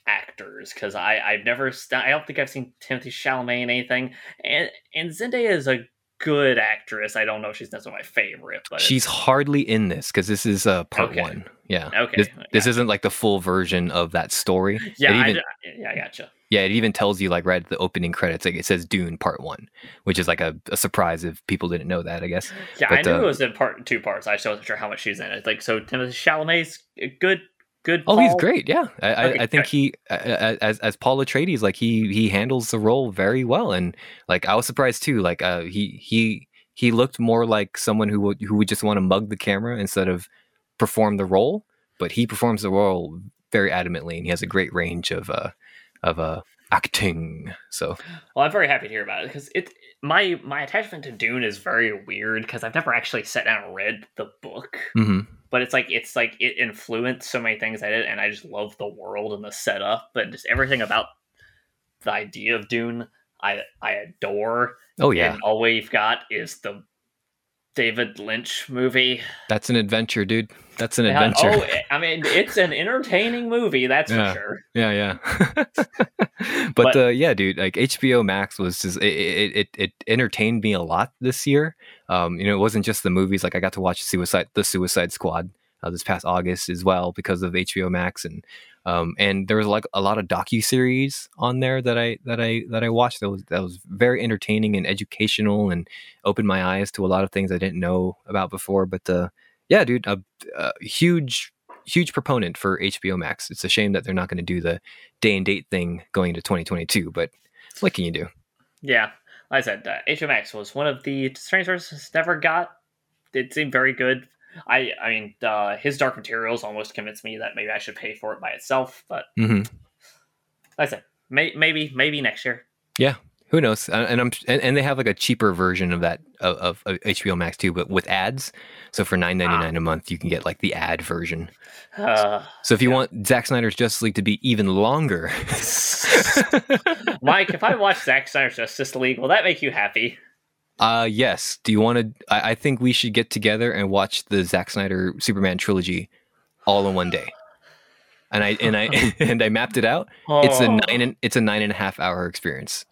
actors because I I've never st- I don't think I've seen Timothée Chalamet in anything, and and Zendaya is a good actress. I don't know if she's necessarily my favorite, but She's hardly in this because this is uh, part Okay. one. Yeah. Okay, This, this isn't like the full version of that story. yeah, It I, even, d- yeah, I gotcha. yeah, it even tells you like right at the opening credits, like it says Dune Part One, which is like a, a surprise if people didn't know that. I guess. Yeah, I But, knew uh, it was in part two parts. I just wasn't sure how much she's in it. Like, so Timothée Chalamet's a good, good. Oh, he's great. Yeah, I, I, Okay, I think he, as as Paul Atreides, like he he handles the role very well, and like I was surprised too. Like uh, he he he looked more like someone who would who would just want to mug the camera instead of perform the role, but he performs the role very adamantly, and he has a great range of uh of uh acting. So Well, I'm very happy to hear about it because it my my attachment to Dune is very weird because I've never actually sat down and read the book, mhm. but it's like it's like it influenced so many things I did, and I just love the world and the setup and just everything about the idea of Dune. I I adore. oh yeah, And all we've got is the David Lynch movie. that's an adventure, dude. That's an Yeah, adventure. Oh, I mean, it's an entertaining movie, that's Yeah. for sure. Yeah, yeah. [laughs] but But- uh, yeah, dude, like HBO Max was just it, it it it entertained me a lot this year. Um, you know, it wasn't just the movies. Like I got to watch Suicide, the Suicide Squad, uh, this past August as well because of HBO Max, and um, and there was like a lot of docu series on there that I that I that I watched. That was that was very entertaining and educational, and opened my eyes to a lot of things I didn't know about before. But uh, yeah, dude, a, a huge huge proponent for HBO Max. It's a shame that they're not going to do the day and date thing going into 2022, but what can you do? Yeah, like I said, uh, HBO Max was one of the strange sources never got. It seemed very good. I, I mean, uh, his Dark Materials almost convinced me that maybe I should pay for it by itself. But mm-hmm. like I said, may, maybe, maybe next year. Yeah, who knows? And, and I'm and, and they have like a cheaper version of that of, of, HBO Max too, but with ads. So for 9.99 a month, you can get like the ad version. [sighs] Uh, So if you Yeah. want Zack Snyder's Justice League to be even longer, [laughs] Mike, if I watch Zack Snyder's Justice League, will that make you happy? Uh, yes. Do you want to? I, I think we should get together and watch the Zack Snyder Superman trilogy all in one day. And I and I [laughs] [laughs] and I mapped it out. It's a nine and it's a nine and a half hour experience.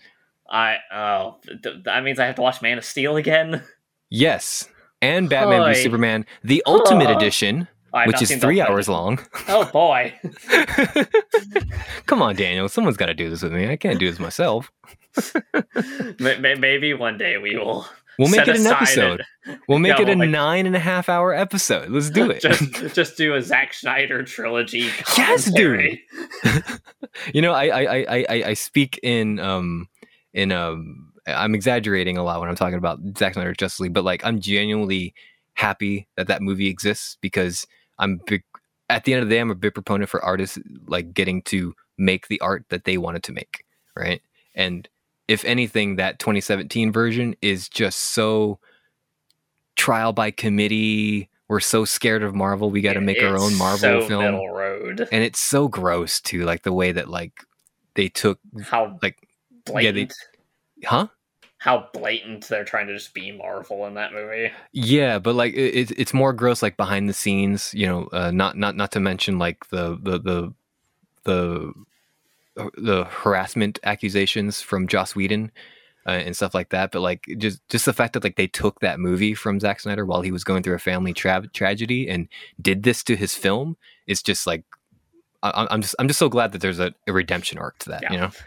I oh, th- that means I have to watch Man of Steel again. Yes, and Batman v Superman, the Ultimate. Edition, I've which is three hours long. Oh boy, [laughs] Come on, Daniel. Someone's got to do this with me. I can't do this myself. [laughs] May- may- maybe one day we will. We'll make it an episode. We'll make Yeah, it a we'll make- nine and a half hour episode. Let's do it. just [laughs] just do a Zack Snyder trilogy. Yes, dude. [laughs] you know, I, I I I I speak in um in um I'm exaggerating a lot when I'm talking about Zack Snyder's Justice League, but like I'm genuinely happy that that movie exists because I'm big. At the end of the day, I'm a big proponent for artists like getting to make the art that they wanted to make, right? And if anything, that 2017 version is just so trial by committee. We're so scared of Marvel, we got to make our own Marvel so film and it's so gross too like the way that like they took How like blatant. huh How blatant they're trying to just be Marvel in that movie. yeah but like it, it's it's more gross like behind the scenes you know uh, not not not to mention like the the the the the harassment accusations from Joss Whedon uh, and stuff like that but like just just the fact that like they took that movie from Zack Snyder while he was going through a family tra- tragedy and did this to his film is just like I, I'm just I'm just so glad that there's a, a redemption arc to that Yeah. you know [laughs]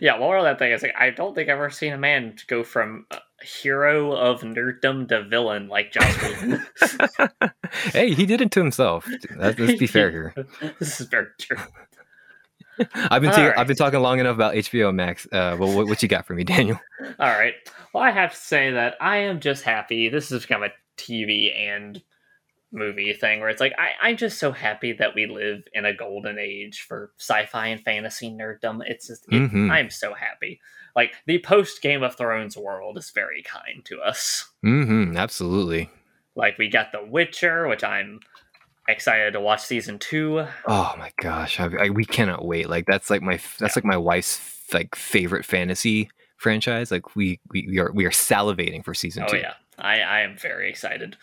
Yeah, well, of that thing is like I don't think I've ever seen a man go from hero of nerddom to villain like Joss Whedon. [laughs] [laughs] hey, he did it to himself. Let's be fair here. this is very true. [laughs] I've been ta- right. I've been talking long enough about HBO Max. Uh, well, what, what you got for me, Daniel? [laughs] All right. Well, I have to say that I am just happy. This is kind of a TV and movie thing where it's like I, I'm just so happy that we live in a golden age for sci-fi and fantasy nerddom. It's just it, Mhm. I'm so happy. Like the post Game of Thrones world is very kind to us. Mm-hmm. Absolutely. Like we got The Witcher, which I'm excited to watch season two. Oh my gosh, I, I, we cannot wait. Like that's like my that's like my wife's like favorite fantasy franchise. Like we we, we are we are salivating for season Oh two. yeah, I I am very excited.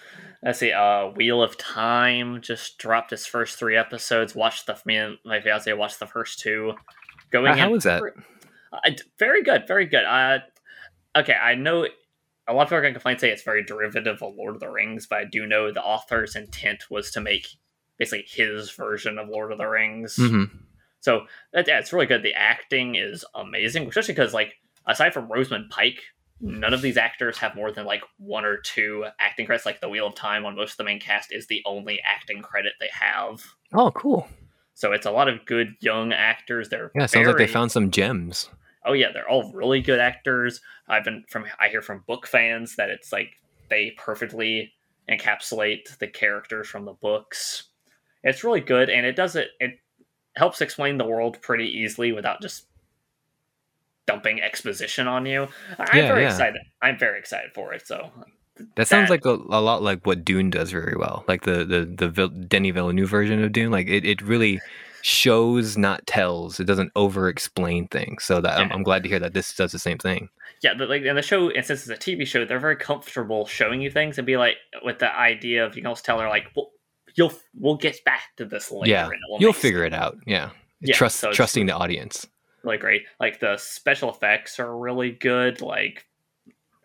Let's see. Uh, Wheel of Time just dropped its first three episodes. Watched the me and my fiance watched the first two. Going How in was that? Uh, very good, very good. Uh, okay, I know a lot of people are going to complain and say it's very derivative of Lord of the Rings, but I do know the author's intent was to make basically his version of Lord of the Rings. hmm So that, yeah, it's really good. The acting is amazing, especially because like aside from Rosamund Pike, none of these actors have more than like one or two acting credits. Like the Wheel of Time on most of the main cast is the only acting credit they have. Oh, cool. So it's a lot of good young actors. They're Yeah, sounds like they found some gems. Oh yeah, they're all really good actors. I've been from I hear from book fans that it's like they perfectly encapsulate the characters from the books. It's really good, and it does it. It helps explain the world pretty easily without just dumping exposition on you. I'm Yeah, very yeah. excited. I'm very excited for it. So That sounds like a, a lot like what Dune does very well, like the the the Denny Villeneuve version of Dune. Like it, it really shows, not tells. It doesn't over explain things. So that I'm, I'm glad to hear that this does the same thing. yeah, but like in the show, and since it's a TV show, they're very comfortable showing you things and be like with the idea of you can almost tell her like, well, you'll we'll get back to this later. yeah, you'll figure it out. Yeah, Yeah, trust so trusting the audience. really great. Like the special effects are really good. Like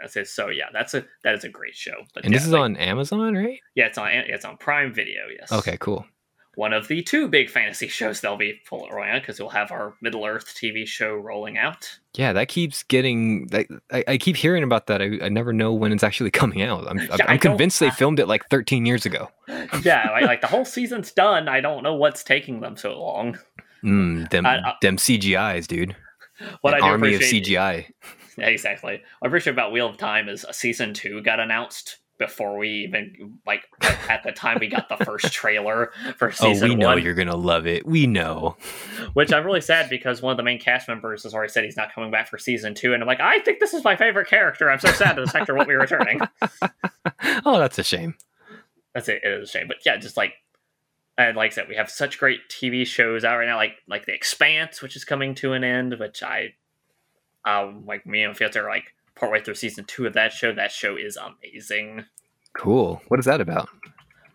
that's it. So yeah, that's a that is a great show. But And yeah, this is like- on Amazon, right? yeah, it's on it's on Prime Video. Yes. Okay, cool. One of the two big fantasy shows they'll be full rolling out because we'll have our Middle Earth TV show rolling out. Yeah, that keeps getting. Like, I, I keep hearing about that. I, I never know when it's actually [laughs] coming out. I'm, Yeah, I'm convinced they filmed it like 13 years ago. [laughs] yeah, like, like the whole season's done. I don't know what's taking them so long. Mm, them I- I- them CGI's, dude. What An I do army of CGI. [laughs] Yeah, exactly. What I appreciate about Wheel of Time is a season two got announced before we even like at the time we got the first [laughs] trailer for season. Oh, we know one. you're gonna love it. We know. which I'm really sad because one of the main cast members has already said he's not coming back for season two, and I'm like, I think this is my favorite character. I'm so sad that this actor won't be returning. [laughs] oh, that's a shame. That's it. It is a shame, but yeah, just like and like I said, we have such great TV shows out right now, like like The Expanse, which is coming to an end, which I um like me and Fiat are like partway through season two of that show. That show is amazing. Cool. What is that about?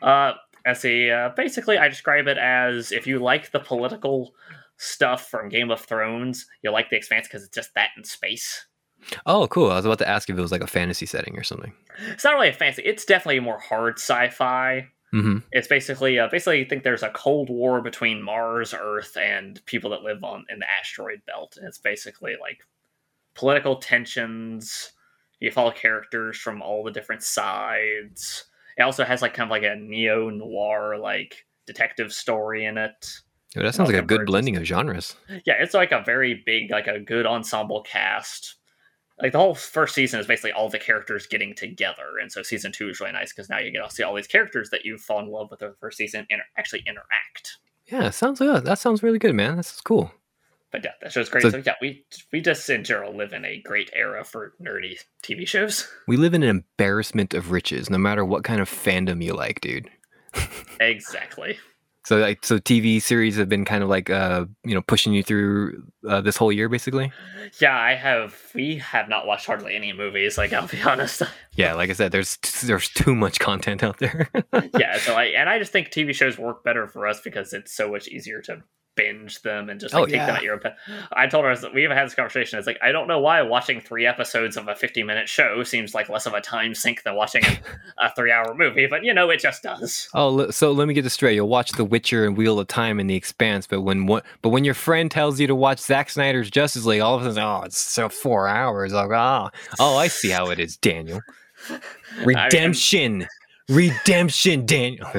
Uh, as a uh, basically, I describe it as if you like the political stuff from Game of Thrones, you'll like The Expanse because it's just that in space. Oh, cool. I was about to ask if it was like a fantasy setting or something. It's not really a fantasy. It's definitely more hard sci-fi. hmm It's basically uh, basically you think there's a cold war between Mars, Earth, and people that live on in the asteroid belt. And it's basically like political tensions. You follow characters from all the different sides. It also has like kind of like a neo noir like detective story in it. that sounds like a good blending of genres. Yeah, it's like a very big, like a good ensemble cast. Like the whole first season is basically all the characters getting together, and so season two is really nice because now you get to see all these characters that you fall in love with in the first season inter- actually interact. Yeah, sounds good. That sounds really good, man. That's cool. But yeah, that show's great. So- So, yeah, we we just in general live in a great era for nerdy TV shows. [laughs] We live in an embarrassment of riches, no matter what kind of fandom you like, dude. [laughs] exactly. So, like, so TV series have been kind of like, uh, you know, pushing you through uh, this whole year, basically. Yeah, I have. We have not watched hardly any movies. Like I'll be [laughs] honest. Yeah, like I said, there's there's too much content out there. yeah, so I and I just think TV shows work better for us because it's so much easier to binge them and just oh, like Oh, take them at your own. I told her we even had this conversation. It's like I don't know why watching three episodes of a fifty-minute show seems like less of a time sink than watching a, [laughs] three-hour movie, but you know it just does. oh, so let me get this straight. You'll watch The Witcher and Wheel of Time and The Expanse, but when what? But when your friend tells you to watch Zack Snyder's Justice League, all of a sudden, oh, it's so four hours. Like, oh, oh, I see how it is, Daniel. [laughs] Redemption, redemption, Daniel. [laughs]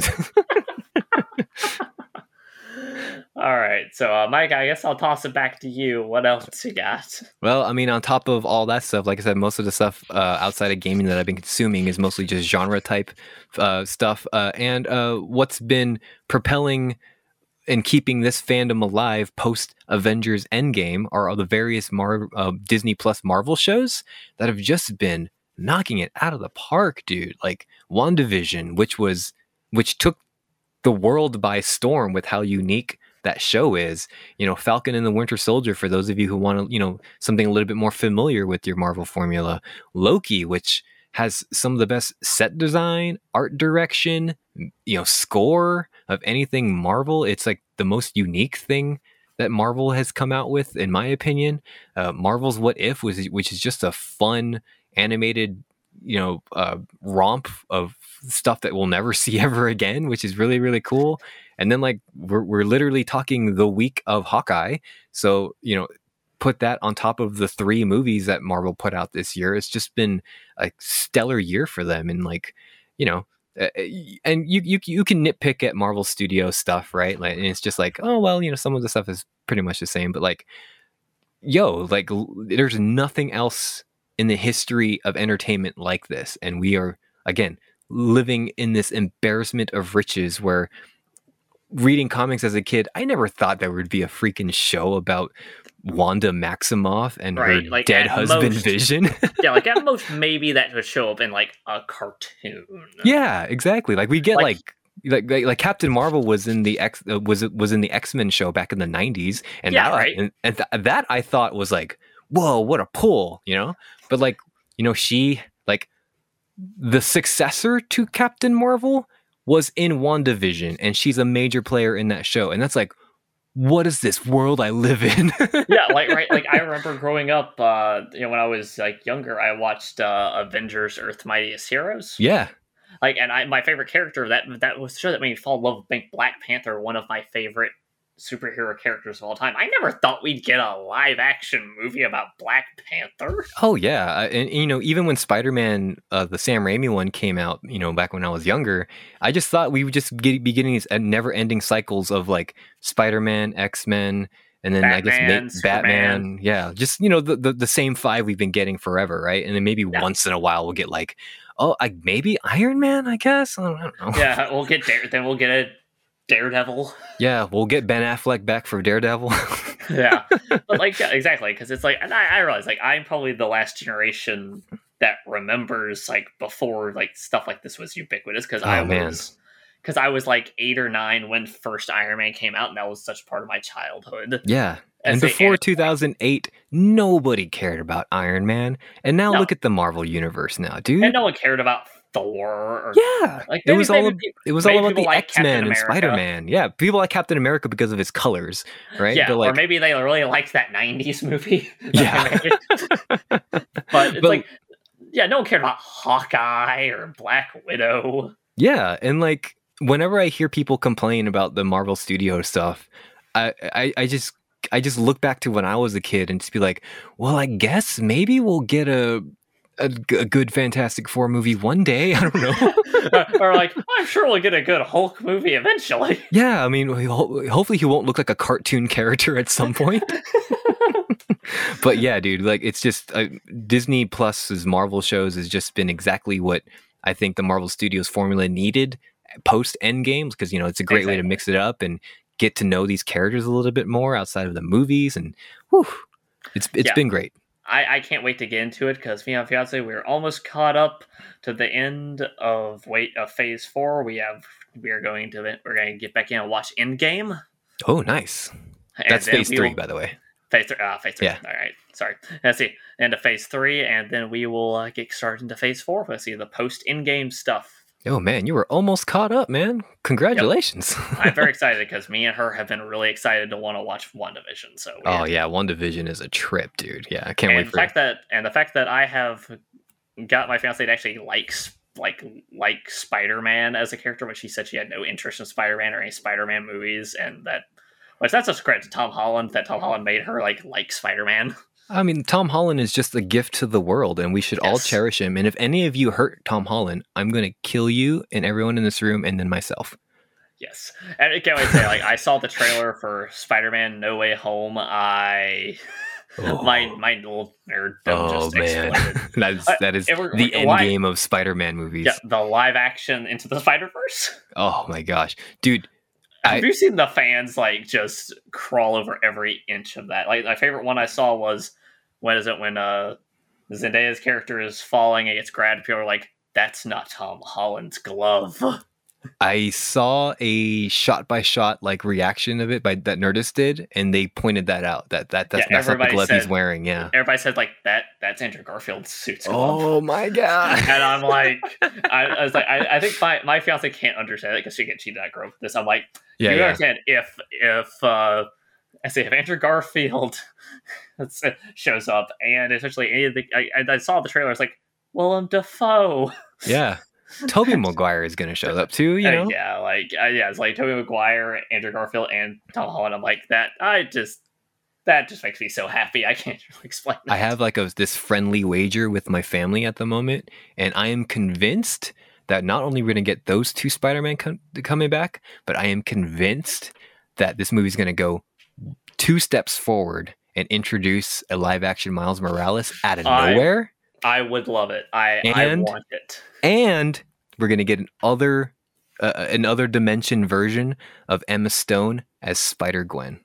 All right, so uh, Mike, I guess I'll toss it back to you. What else [laughs] you got? Well, I mean, on top of all that stuff, like I said, most of the stuff uh, outside of gaming that I've been consuming is mostly just genre type uh, stuff. Uh, and uh, what's been propelling and keeping this fandom alive post Avengers Endgame are all the various Mar- uh, Disney Plus Marvel shows that have just been knocking it out of the park, dude. Like WandaVision, which was which took the world by storm with how unique that show is. You know, Falcon and the Winter Soldier for those of you who want to, you know, something a little bit more familiar with your Marvel formula. Loki, which has some of the best set design, art direction, you know, score of anything Marvel. It's like the most unique thing that Marvel has come out with, in my opinion. Uh, Marvel's What If was, which is just a fun animated, you know, uh, romp of stuff that we'll never [laughs] see ever again, which is really really cool. And then like we're we're literally talking the week of Hawkeye, so you know put that on top of the three movies that Marvel put out this year. It's just been a stellar year for them, and like you know. And you, you you can nitpick at Marvel Studio stuff, right? Like, and it's just like, oh well, you know, some of the stuff is pretty much the same, but like, yo, like, there's nothing else in the history of entertainment like this, and we are again living in this embarrassment of riches where reading comics as a kid, I never thought there would be a freaking show about Wanda Maximoff and right, her like dead husband most, Vision. yeah, like at [laughs] most maybe that would show up in like a cartoon. Yeah, exactly. Like we get like, like like, like, like Captain Marvel was in the X uh, was was in the X Men show back in the '90s, and yeah, that right. and, and th- that I thought was like, whoa, what a pull, you know. But like, you know, she like the successor to Captain Marvel was in WandaVision, and she's a major player in that show. And that's like, what is this world I live in? [laughs] yeah, like right, like I remember growing up, uh, you know, when I was like younger, I watched uh, Avengers: Earth Mightiest Heroes. Yeah, like, and I my favorite character that that was the show that made me fall in love with Black Panther, one of my favorite superhero characters of all time. I never thought we'd get a live action movie about Black Panther. Oh yeah, and, and you know, even when Spider Man, uh, the Sam Raimi one came out, you know, back when I was younger, I just thought we would just get, be getting these uh, never ending cycles of like Spider Man, X Men. And then Batman, I guess Batman, yeah, just you know the, the, the same five we've been getting forever, right? And then maybe yeah. once in a while we'll get like, oh, I, maybe Iron Man, I guess. I don't, I don't know. Yeah, we'll [laughs] get there. Then we'll get a Daredevil. Yeah, we'll get Ben Affleck back for Daredevil. [laughs] yeah, but like [laughs] yeah, exactly because it's like, and I, I realize like I'm probably the last generation that remembers like before like stuff like this was ubiquitous because oh, I was because I was like eight or nine when first Iron Man came out, and that was such part of my childhood. Yeah. And before 2008, nobody cared about Iron Man. And now no. look at the Marvel universe now, dude. And no one cared about Thor. Or, yeah, like it was all it was all about the like X Men and Spider Man. Yeah, people like Captain America because of his colors, right? Yeah, like, or maybe they really liked that '90s movie. [laughs] Yeah, [laughs] but it's but, like, yeah, no one cared about Hawkeye or Black Widow. Yeah, and like whenever I hear people complain about the Marvel Studio stuff, I, I, I just I just look back to when I was a kid and just be like, well, I guess maybe we'll get a a, a good Fantastic Four movie one day. [laughs] I don't know. [laughs] or like, I'm sure we'll get a good Hulk movie eventually. [laughs] Yeah, I mean, hopefully he won't look like a cartoon character at some point. but yeah, dude, like it's just uh, Disney Plus's Marvel shows has just been exactly what I think the Marvel Studios formula needed post End Games because you know it's a great exactly. way to mix it up and get to know these characters a little bit more outside of the movies and whew, it's it's yeah. been great. I, I can't wait to get into it because and fiance we're almost caught up to the end of wait of phase four. We have we are going to we're going to get back in and watch Endgame. Oh, nice. And That's phase three, by the way. Phase three. Uh, phase three. Yeah. All right. Sorry. Let's see. Into phase three, and then we will uh, get started into phase four. Let's see the post in Endgame stuff. Oh man, you were almost caught up, man. Congratulations. Yep. I'm very [laughs] excited because me and her have been really excited to want to watch WandaVision. So Oh yeah, WandaVision is a trip, dude. Yeah, I can't and wait the fact that and the fact that I have got my fiance to actually likes like like Spider-Man as a character, but she said she had no interest in Spider-Man or any Spider-Man movies and that which that's a credit to Tom Holland that Tom Holland made her like like Spider-Man. [laughs] I mean, Tom Holland is just a gift to the world, and we should yes. all cherish him. And if any of you hurt Tom Holland, I'm going to kill you and everyone in this room, and then myself. Yes, and I can't wait to say, like, I saw the trailer for Spider-Man: No Way Home. I. [laughs] [laughs] Oh. my my little nerd oh man that is [laughs] that is uh, the end live, game of spider-man movies yeah the live action into the spider-verse oh my gosh dude have you seen the fans like just crawl over every inch of that like my favorite one i saw was when is it when uh Zendaya's character is falling and gets grabbed? People are like, "That's not Tom Holland's glove." I saw a shot by shot like reaction of it by that Nerdist did, and they pointed that out. That that that's, Yeah, that's not the glove he's wearing. Yeah. Everybody said like that. That's Andrew Garfield's suit's glove. Oh my [laughs] god. and I'm like, I, I was like, I, I think my, my fiance can't understand it because she gets cheated at girl with this. I'm like, Yeah, you yeah. understand if if uh, I say if Andrew Garfield [laughs] shows up and essentially any of the I, I- I saw the trailer, I was like, Willem Dafoe. Yeah. Tobey [laughs] Maguire is gonna show up too, you Uh, know? yeah, like uh, yeah, it's like Tobey Maguire, Andrew Garfield, and Tom Holland. I'm like that. I just that just makes me so happy. I can't really [laughs] explain. I have like a this friendly wager with my family at the moment, and I am convinced that not only we're gonna get those two Spider-Man com- coming back, but I am convinced that this movie's gonna go two steps forward and introduce a live-action Miles Morales out of I- nowhere, I would love it. I I And- want it. and we're gonna get an other uh, an other dimension version of Emma Stone as Spider Gwen.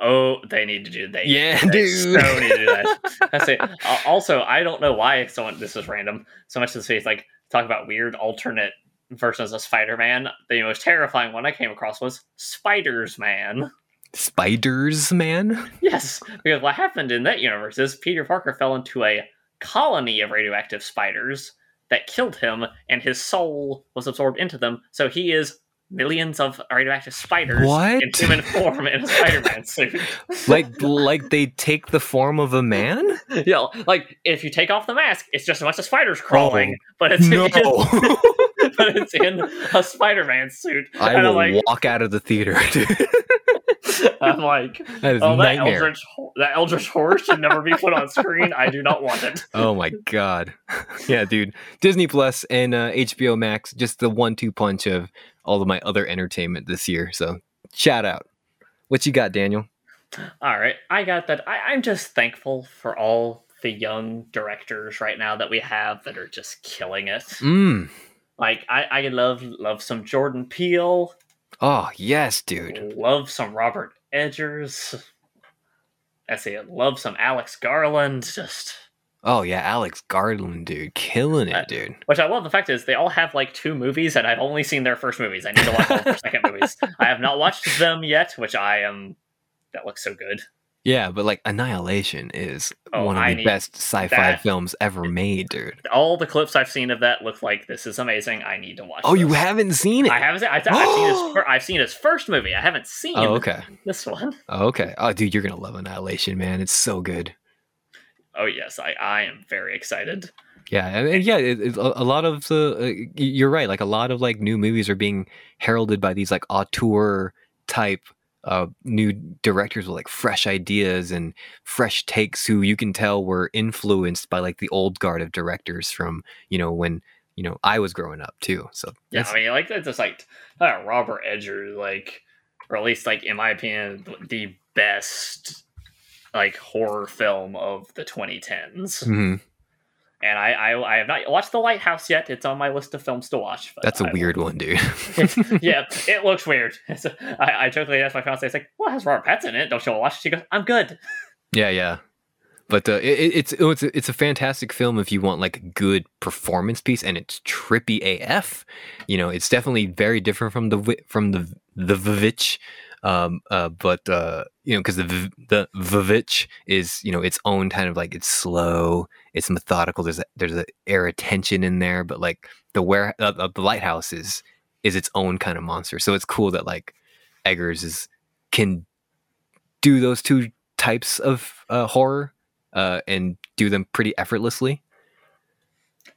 Oh, they need to do that. Yeah, they dude. So need to do that. [laughs] That's it. Uh, also, I don't know why someone this is random. So much as it's like talk about weird alternate versions of Spider-Man. The most terrifying one I came across was Spiders Man. Spiders, man. Yes, because what happened in that universe is Peter Parker fell into a colony of radioactive spiders that killed him, and his soul was absorbed into them. So he is millions of radioactive spiders What? in human form in a [laughs] Spider-Man suit. like like they take the form of a man. yeah, like if you take off the mask, it's just a bunch of spiders crawling, but it's Oh, No, in, [laughs] [laughs] but it's in a Spider-Man suit. I and will like, walk out of the theater. dude. [laughs] I'm like, that is oh, that nightmare. eldritch, ho- that eldritch horror should never be put on screen. I do not want it. Oh my god. [laughs] yeah, dude. Disney Plus and uh, HBO Max, just the one-two punch of all of my other entertainment this year. So shout out. What you got, Daniel? All right, I got that. I, I'm just thankful for all the young directors right now that we have that are just killing it. Mm. Like I, I love love some Jordan Peele, Oh yes, dude. love some Robert Eggers. I say love some Alex Garland. Just Oh yeah, Alex Garland, dude, killing it, dude. which I love. The fact is they all have like two movies, and I've only seen their first movies. I need to watch all their second movies. I have not watched them yet, which I am. That looks so good. Yeah, but like Annihilation is Oh, one of I the best sci-fi that. films ever made, dude. All the clips I've seen of that look like this is amazing. I need to watch. Oh, you haven't seen it? I haven't. Seen, I, I've seen his. [gasps] I've seen his first movie. I haven't seen Oh, okay. this one. [laughs] Oh, okay. Oh, dude, you're gonna love Annihilation, man. It's so good. Oh yes, I, I am very excited. Yeah, and, yeah, it, it, a a lot of the uh, you're right. Like a lot of like new movies are being heralded by these like auteur type uh new directors with like fresh ideas and fresh takes who you can tell were influenced by like the old guard of directors from you know when you know I was growing up too. So Yeah, I mean, like that's just like uh, Robert Edger, like, or at least like in my opinion, the best like horror film of the 2010s. Mhm. And I, I I have not watched The Lighthouse yet. It's on my list of films to watch. That's a I- weird one, dude. [laughs] [laughs] yeah, it looks weird. [laughs] I a- I, I jokingly asked my fiance, "It's like, well, it has Robert Pattinson in it. Don't you want to watch it?" She goes, "I'm good." Yeah, yeah. But uh, it, it- it's it's a, it's a fantastic film if you want like a good performance piece, and it's trippy AF. You know, it's definitely very different from the from the the VVitch, um, uh, but uh, you know, because the the VVitch is you know its own kind of like it's slow, it's methodical. There's a, there's a air of tension in there, but like the where uh, uh, the lighthouse is is its own kind of monster. So it's cool that like Eggers is can do those two types of uh, horror uh, and do them pretty effortlessly.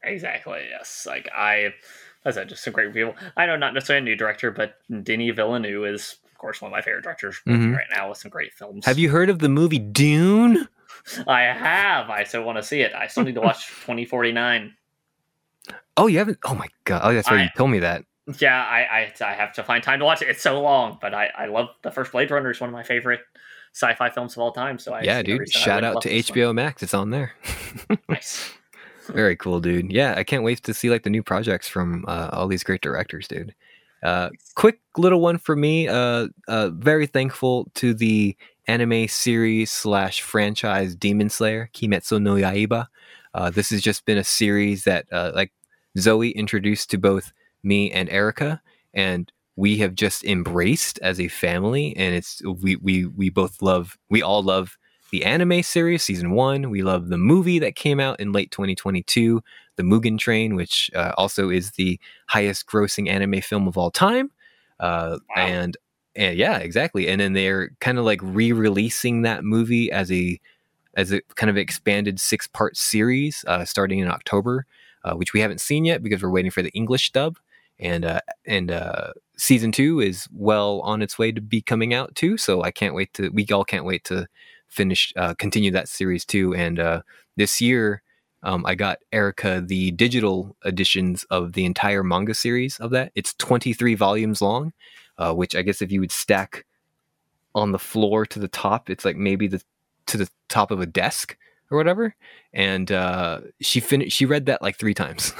Exactly. Yes. Like I, as I said, just some great people. I know not necessarily a new director, but Denis Villeneuve is, of course, one of my favorite directors Mhm. right now with some great films. Have you heard of the movie Dune? I have. I still want to see it. I still need to watch [laughs] 2049. Oh, you haven't? Oh my god! Oh, that's right. You told me that. Yeah, I, I I have to find time to watch it. It's so long, but I I love the first Blade Runner. is one of my favorite sci-fi films of all time. So I yeah, dude. Shout out to this one. HBO Max. It's on there. [laughs] Nice. Very cool, dude. Yeah, I can't wait to see like the new projects from uh, all these great directors, dude. Uh, quick little one for me. Uh, uh, very thankful to the anime series slash franchise Demon Slayer Kimetsu no Yaiba. Uh, this has just been a series that uh, like Zoe introduced to both me and Erica, and we have just embraced as a family and it's we we we both love we all love the anime series season one we love the movie that came out in late 2022 the mugen train which uh, also is the highest grossing anime film of all time uh, wow. and and yeah exactly and then they're kind of like re-releasing that movie as a as a kind of expanded six part series uh, starting in october uh, which we haven't seen yet because we're waiting for the english dub and uh, and uh, season two is well on its way to be coming out too. So I can't wait to. We all can't wait to finish uh, continue that series too. And uh, this year, um, I got Erica the digital editions of the entire manga series of that. It's 23 volumes long, uh, which I guess if you would stack on the floor to the top, it's like maybe the to the top of a desk or whatever. And uh, she finished. She read that like three times.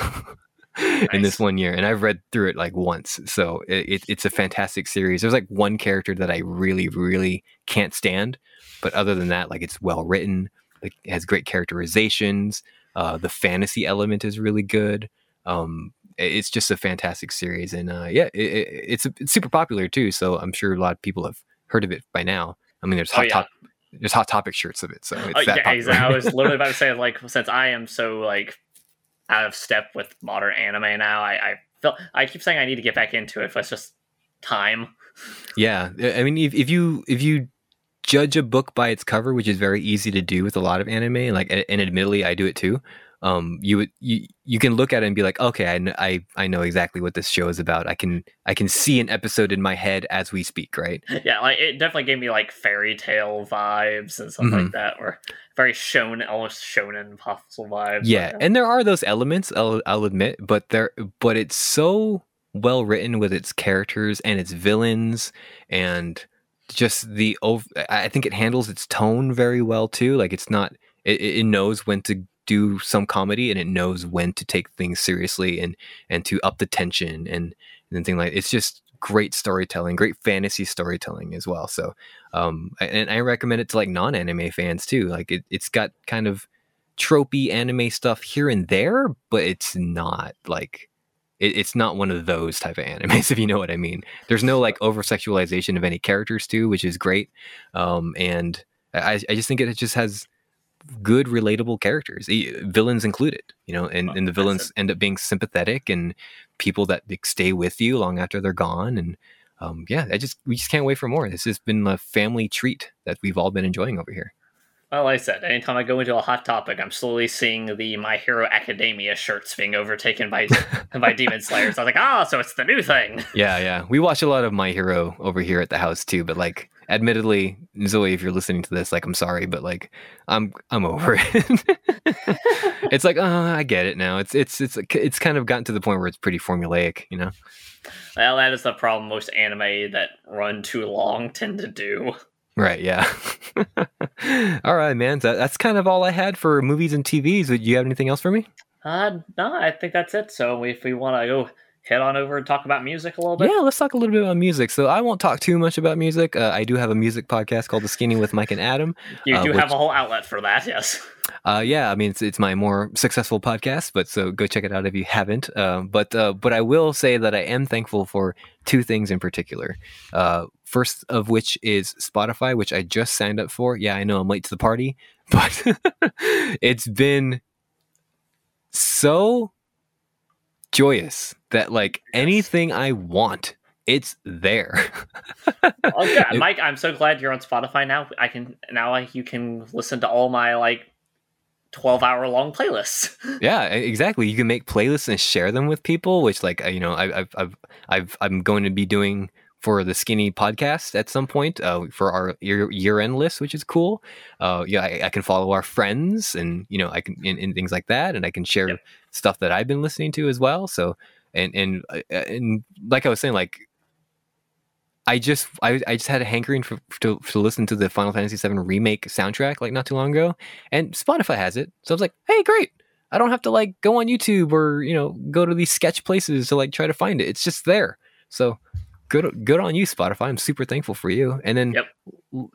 nice. [laughs] in this one year, and I've read through it like once. So it, it, it's a fantastic series. There's like one character that I really, really can't stand, but other than that, like it's well written. Like it has great characterizations. Uh, the fantasy element is really good. Um, it's just a fantastic series, and uh, yeah, it, it's, it's super popular too. So I'm sure a lot of people have heard of it by now. I mean, there's oh, hot oh, yeah. top there's hot topic shirts of it. So it's oh, that yeah, exactly. I was literally about to say [laughs] like since I am so like out of step with modern anime now. I, I feel I keep saying I need to get back into it, but it's just time. Yeah, I mean, if, if you if you judge a book by its cover, which is very easy to do with a lot of anime, like and admittedly I do it too um, you would you you can look at it and be like, okay, I, I I know exactly what this show is about. I can I can see an episode in my head as we speak, right? [laughs] Yeah, like it definitely gave me like Fairy Tail vibes and stuff mm-hmm. like that, or very shonen, almost shonen possible vibes. Yeah, like and there are those elements. I'll I'll admit, but there but it's so well written with its characters and its villains and just the over. I think it handles its tone very well too. Like it's not. It, it knows when to do some comedy and it knows when to take things seriously and and to up the tension and and thing like it's just great storytelling, great fantasy storytelling as well. So, um, and I recommend it to like non-anime fans too. Like it, it's got kind of tropey anime stuff here and there, but it's not like it, it's not one of those type of animes, [laughs] if you know what I mean. There's no like over sexualization of any characters too, which is great. Um, and I, I just think it just has good relatable characters villains included you know and, and the villains end up being sympathetic and people that stay with you long after they're gone and um, yeah i just we just can't wait for more this has been a family treat that we've all been enjoying over here well, like I said, anytime I go into a hot topic, I'm slowly seeing the My Hero Academia shirts being overtaken by [laughs] by Demon Slayers. I was like, ah, oh, so it's the new thing. [laughs] Yeah, yeah. We watch a lot of My Hero over here at the house too, but like admittedly, Zoe, if you're listening to this, like I'm sorry, but like I'm I'm over it. [laughs] it's like, oh, I get it now. It's it's it's it's kind of gotten to the point where it's pretty formulaic, you know. Well, that is the problem most anime that run too long tend to do. Right. Yeah. [laughs] all right, man. That, that's kind of all I had for movies and TVs. Do you have anything else for me? Uh, no, I think that's it. So if we want to go head on over and talk about music a little bit? Yeah, let's talk a little bit about music. So I won't talk too much about music. Uh, I do have a music podcast called The Skinny with Mike and Adam. You uh, do which, have a whole outlet for that, yes. Uh, yeah, I mean it's it's my more successful podcast, but so go check it out if you haven't. Uh, but uh, but I will say that I am thankful for two things in particular. Uh, first of which is Spotify, which I just signed up for. Yeah, I know I'm late to the party, [laughs] but it's been so joyous that like anything I want, it's there. oh yeah, [laughs] Mike, I'm so glad you're on Spotify now. I can now like you can listen to all my like 12 hour long playlists. [laughs] yeah, exactly. You can make playlists and share them with people, which like you know I, I've I've I've I'm going to be doing for the skinny podcast at some point uh, for our year, year end list, which is cool. Uh, yeah, I, I, can follow our friends and you know I can and, things like that, and I can share yep. stuff that I've been listening to as well. So and and uh, and like I was saying, like I just I, I just had a hankering for, to to listen to the Final Fantasy VII remake soundtrack like not too long ago, and Spotify has it. So I was like, hey, great. I don't have to like go on YouTube or you know go to these sketch places to like try to find it. It's just there. So good good on you spotify i'm super thankful for you and then yep.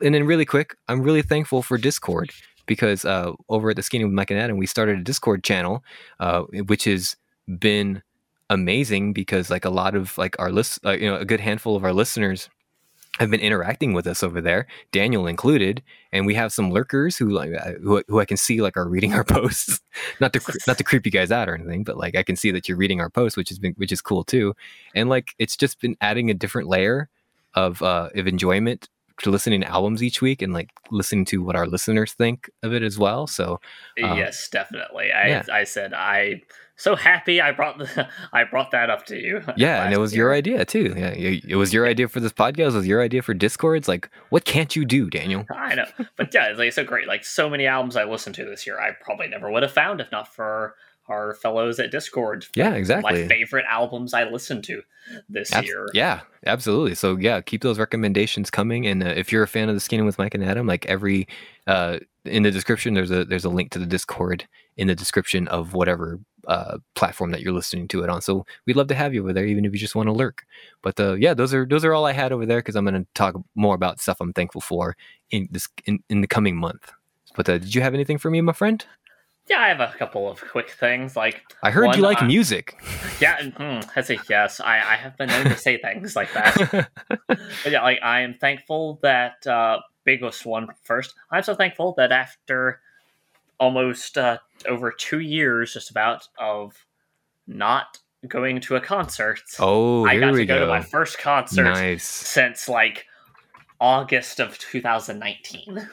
and then really quick i'm really thankful for discord because uh, over at the skinny with mike and adam we started a discord channel uh, which has been amazing because like a lot of like our list, uh, you know, a good handful of our listeners have been interacting with us over there, Daniel included, and we have some lurkers who like uh, who, who I can see like are reading our [laughs] posts. not to not to creep you guys out or anything, but like I can see that you're reading our posts, which has been which is cool too. And like it's just been adding a different layer of uh of enjoyment to listening to albums each week and like listening to what our listeners think of it as well. So um, yes, definitely. I yeah. I said I so happy I brought the, [laughs] I brought that up to you. [laughs] Yeah, and it was year. your idea too. Yeah, it was your idea for this podcast. It was your idea for Discords. Like, what can't you do, Daniel? [laughs] I know, but yeah, it's like so great. Like so many albums I listened to this year, I probably never would have found if not for our fellows at Discord. Yeah, exactly. My favorite albums I listened to this Ab- year. Yeah, absolutely. So yeah, keep those recommendations coming. And uh, if you're a fan of the Skinny with Mike and Adam, like every uh, in the description, there's a there's a link to the Discord in the description of whatever uh, platform that you're listening to it on. So we'd love to have you over there, even if you just want to lurk. But uh, yeah, those are those are all I had over there because I'm going to talk more about stuff I'm thankful for in this in, in the coming month. But uh, did you have anything for me, my friend? Yeah, I have a couple of quick things. Like I heard one, you like uh, music. [laughs] Yeah, mm, I say yes. I, I have been known to say things like that. [laughs] yeah, like I am thankful that uh, biggest one first. I'm so thankful that after almost uh, over two years, just about of not going to a concert. Oh, I got to go, go, to my first concert nice. since like August of 2019.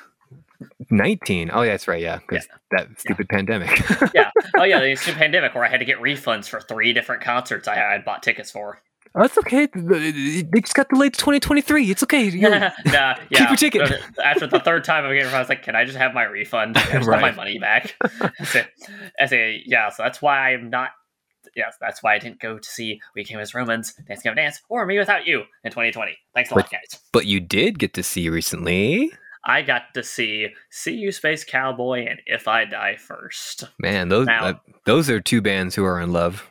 19 oh yeah that's right yeah because yeah. that stupid yeah. pandemic yeah oh yeah [laughs] the stupid pandemic where i had to get refunds for three different concerts i had bought tickets for Oh, it's okay. They just got delayed to 2023. It's okay. [laughs] Nah, yeah. Keep your ticket. After the third time I'm getting, I was like, "Can I just have my refund? I just right. my money back." [laughs] I say, I say, yeah. So that's why I'm not. Yes, that's why I didn't go to see We Came as Romans, Dance Gavin Dance, or mewithoutYou in 2020. Thanks a but, lot, guys. But you did get to see recently. I got to see "See You Space Cowboy" and "If I Die First. Man, those now, uh, those are two bands who are in love.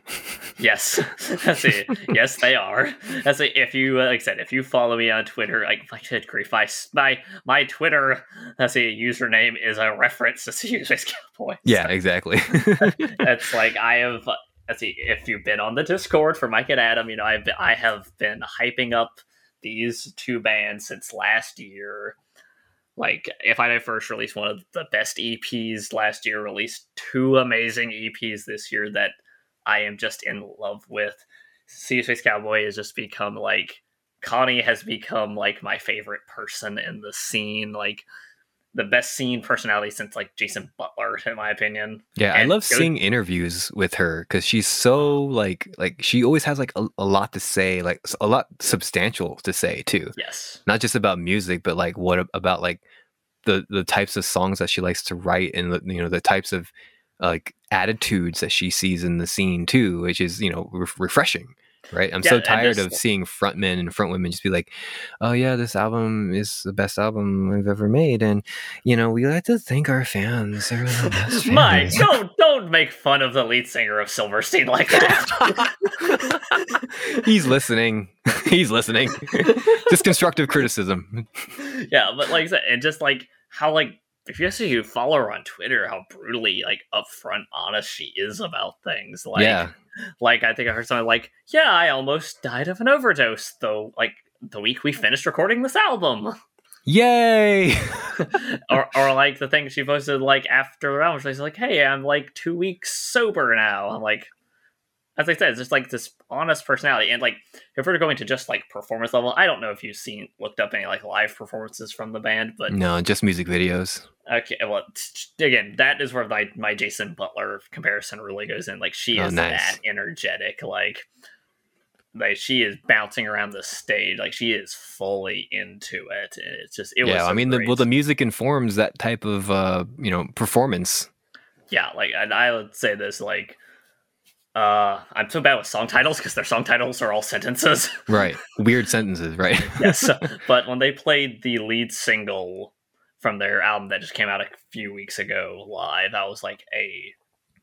[laughs] yes, [laughs] that's it. Yes, they are. That's it. If you, like I said, if you follow me on Twitter, like, like good grief, I, my my Twitter, that's a username is a reference to [laughs] "See You Space Cowboy." Yeah, exactly. that's like I have. Let's see. If you've been on the Discord for Mike and Adam, you know I've I have been hyping up these two bands since last year like if I first released one of the best EPs last year, released two amazing EPs this year that I am just in love with. See Space Cowboy has just become like Connie has become like my favorite person in the scene. Like the best scene personality since like Jason Butler, in my opinion. Yeah, and I love seeing interviews with her because she's so like like she always has like a, a, lot to say, like a lot substantial to say too. Yes, not just about music, but like what about like the the types of songs that she likes to write and the, you know the types of like attitudes that she sees in the scene too, which is you know re- refreshing right? I'm yeah, so tired of seeing front men and front women just be like, "Oh yeah, this album is the best album we've ever made," and you know we like to thank our fans. They're the best [laughs] fans. Mike, don't don't make fun of the lead singer of Silverstein like that. [laughs] He's listening. [laughs] He's listening. just constructive criticism. Yeah, but like I said, and just like how like if you actually follow her on Twitter, how brutally like upfront honest she is about things. Like, yeah. like I think I heard something like, "Yeah, I almost died of an overdose." Though, like the week we finished recording this album. Yay! [laughs] or, or like the thing she posted like after the album, she's like, "Hey, I'm like two weeks sober now." I'm like, as I said, it's just like this honest personality. And like, if we're going to just like performance level, I don't know if you've seen looked up any like live performances from the band, but no, just music videos. Okay, well, again, that is where my my Jason Butler comparison really goes in. Like, she oh, is nice. that energetic. Like, like she is bouncing around the stage. Like, she is fully into it. and It's just it yeah. So I mean, the, well, the music informs that type of uh, you know performance. Yeah, like, and I would say this like uh, I'm so bad with song titles because their song titles are all sentences. [laughs] right. Weird sentences, right? [laughs] yes. [laughs] But when they played the lead single from their album that just came out a few weeks ago live, that was like a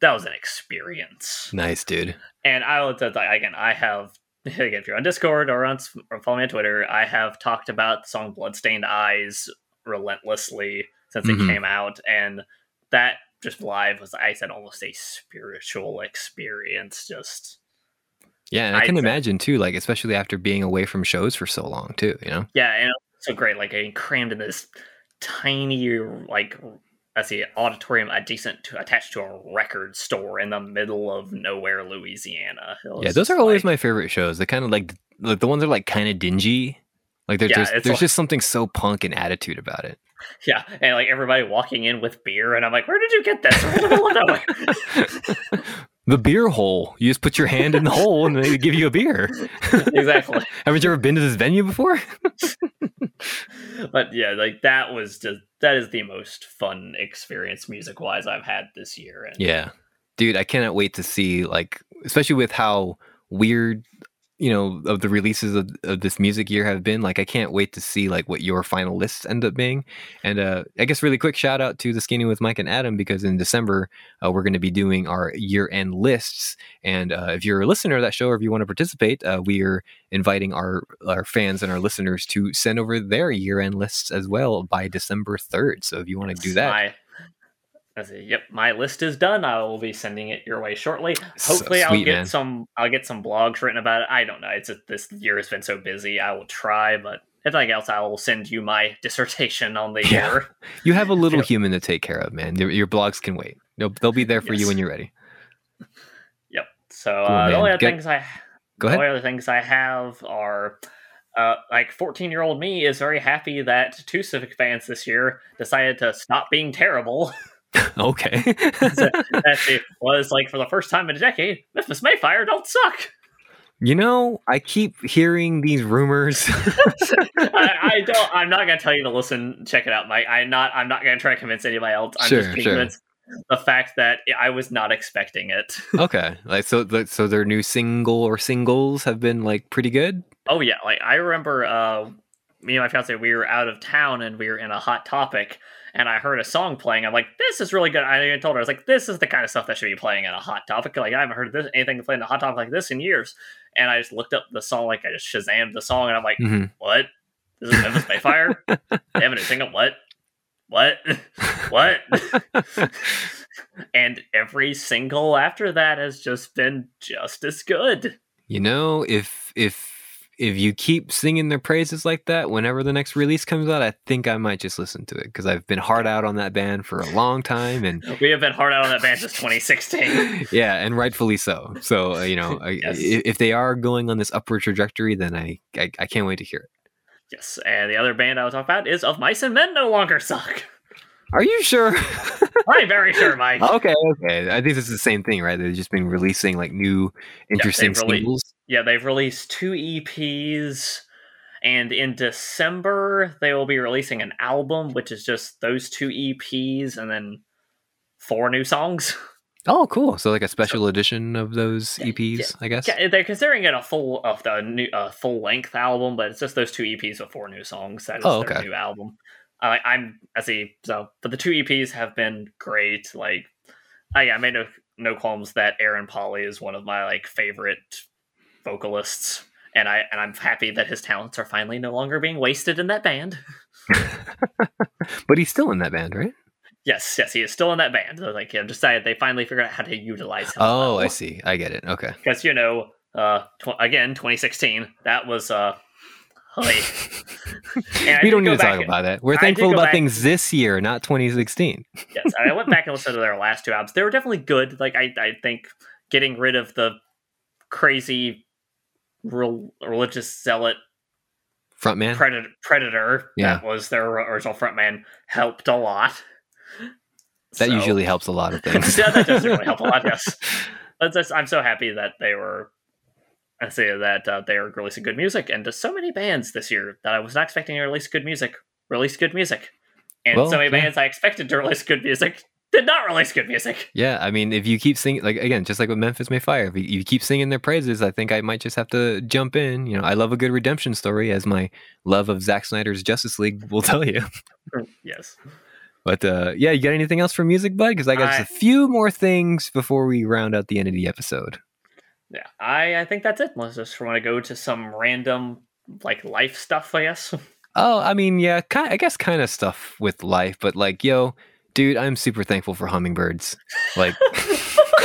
that was an experience. Nice, dude. And I will again, I have again if you're on Discord or on or follow me on Twitter, I have talked about the song "Bloodstained Eyes" relentlessly since mm-hmm. it came out, and that just live was I said almost a spiritual experience. Just Yeah, and I I'd can imagine too, like especially after being away from shows for so long too. You know. Yeah, and so great, like getting crammed in this tiny, like, let's see, auditorium adjacent to attached to a record store in the middle of nowhere, Louisiana. Yeah, those are always like- my favorite shows. They kind of like like the ones that are like kind of dingy. Like there's Yeah, just, there's like- just something so punk and attitude about it. Yeah, and like everybody walking in with beer, and I'm like, where did you get this? The middle of nowhere. the beer hole. You just put your hand in the hole and they give you a beer. [laughs] exactly. [laughs] Haven't you ever been to this venue before? [laughs] But yeah, like that was just that is the most fun experience music wise I've had this year. And Yeah. Dude, I cannot wait to see like especially with how weird you know of the releases of, of this music year have been like i can't wait to see like what your final lists end up being. And uh i guess really quick shout out to the skinny with mike and adam because in december uh, we're going to be doing our year end lists. And uh, if you're a listener of that show or if you want to participate uh, we are inviting our our fans and our listeners to send over their year end lists as well by december 3rd so if you want to do that My, let's yep, my list is done. I will be sending it your way shortly. So Hopefully, I'll get man. some. I'll get some blogs written about it. I don't know. It's just, this year has been so busy. I will try, but if nothing else, I will send you my [laughs] dissertation on the Yeah. year. You have a [laughs] little human to take care of, man. Your, your blogs can wait. They'll, they'll be there for you when you're ready. Yep. So Cool, uh, the only other things I Go ahead. the only other things I have are. Uh, like 14 year old me is very happy that two Civic fans this year decided to stop being terrible. [laughs] [laughs] Okay. that it was like for the first time in a decade, Memphis May Fire don't suck. you know, I keep hearing these rumors. [laughs] I, I don't. I'm not gonna tell you to listen. Check it out, Mike. I'm not. I'm not gonna try to convince anybody else. I'm Sure, just being sure. convinced the fact that I was not expecting it. [laughs] okay, like so, so their new single or singles have been like pretty good. Oh yeah, like I remember. uh Me and my fiance, we were out of town and we were in a hot topic, and I heard a song playing. I'm like, this is really good. I even told her, I was like, this is the kind of stuff that should be playing in a hot topic. Like I haven't heard this anything playing a hot topic like this in years. And I just looked up the song, like I just Shazammed the song, and I'm like, hmm what? This is Memphis May Fire? they haven't a new single? What? What? [laughs] what? [laughs] and every single after that has just been just as good. You know, if if if you keep singing their praises like that, whenever the next release comes out, I think I might just listen to it because I've been hard out on that band for a long time, and [laughs] We have been hard out on that band since 2016. [laughs] yeah, and rightfully so. So uh, you know, Yes. if, if they are going on this upward trajectory, then I, I I can't wait to hear it. Yes, and the other band I will talk about is Of Mice and Men No Longer Suck. Are you sure? [laughs] I'm very sure, Mike. okay, okay. I think it's the same thing, right? They've just been releasing like new interesting rele- singles. Yeah, they've released two EPs, and in December they will be releasing an album, which is just those two EPs and then four new songs. Oh, cool. So like a special edition of those EPs, I guess. Yeah, they're considering it a full of the new uh, full length album, but it's just those two EPs with four new songs. That is Oh, their okay. new album. Uh, I'm I see. So, but the two EPs have been great. Like, I I made no no qualms that Aaron Pauley is one of my like favorite vocalists, and I and I'm happy that his talents are finally no longer being wasted in that band. [laughs] but he's still in that band, right? Yes, yes, he is still in that band. So, Like, I've decided they finally figured out how to utilize him. Oh, I see. I get it. Okay. because you know uh tw- again 2016 that was uh I [laughs] we don't need to talk and- about that. We're thankful about back- things this year, not 2016. yes i went back and listened to their last two albums they were definitely good like i i think getting rid of the crazy rel- religious zealot Frontman. predator predator Yeah. that was their original frontman helped a lot that So- usually helps a lot of [laughs] things. yeah, that does really help a lot. [laughs] Yes, that's, I'm so happy that they were. I say that uh, they are releasing good music, and so many bands this year that I was not expecting to release good music release good music, and Well, so many yeah. bands I expected to release good music did not release good music. Yeah, I mean, if you keep singing, like again, just like with Memphis May Fire, if you, keep singing their praises, I think I might just have to jump in. You know, I love a good redemption story, as my love of Zack Snyder's Justice League will tell you. [laughs] yes, But uh, yeah, you got anything else for music, bud? Because I got I- a few more things before we round out the end of the episode. Yeah, I I think that's it. Let's just want to go to some random like life stuff, I guess. [laughs] Oh, I mean, yeah, ki I guess kind of stuff with life, but like, yo, dude, I'm super thankful for hummingbirds. Like, [laughs]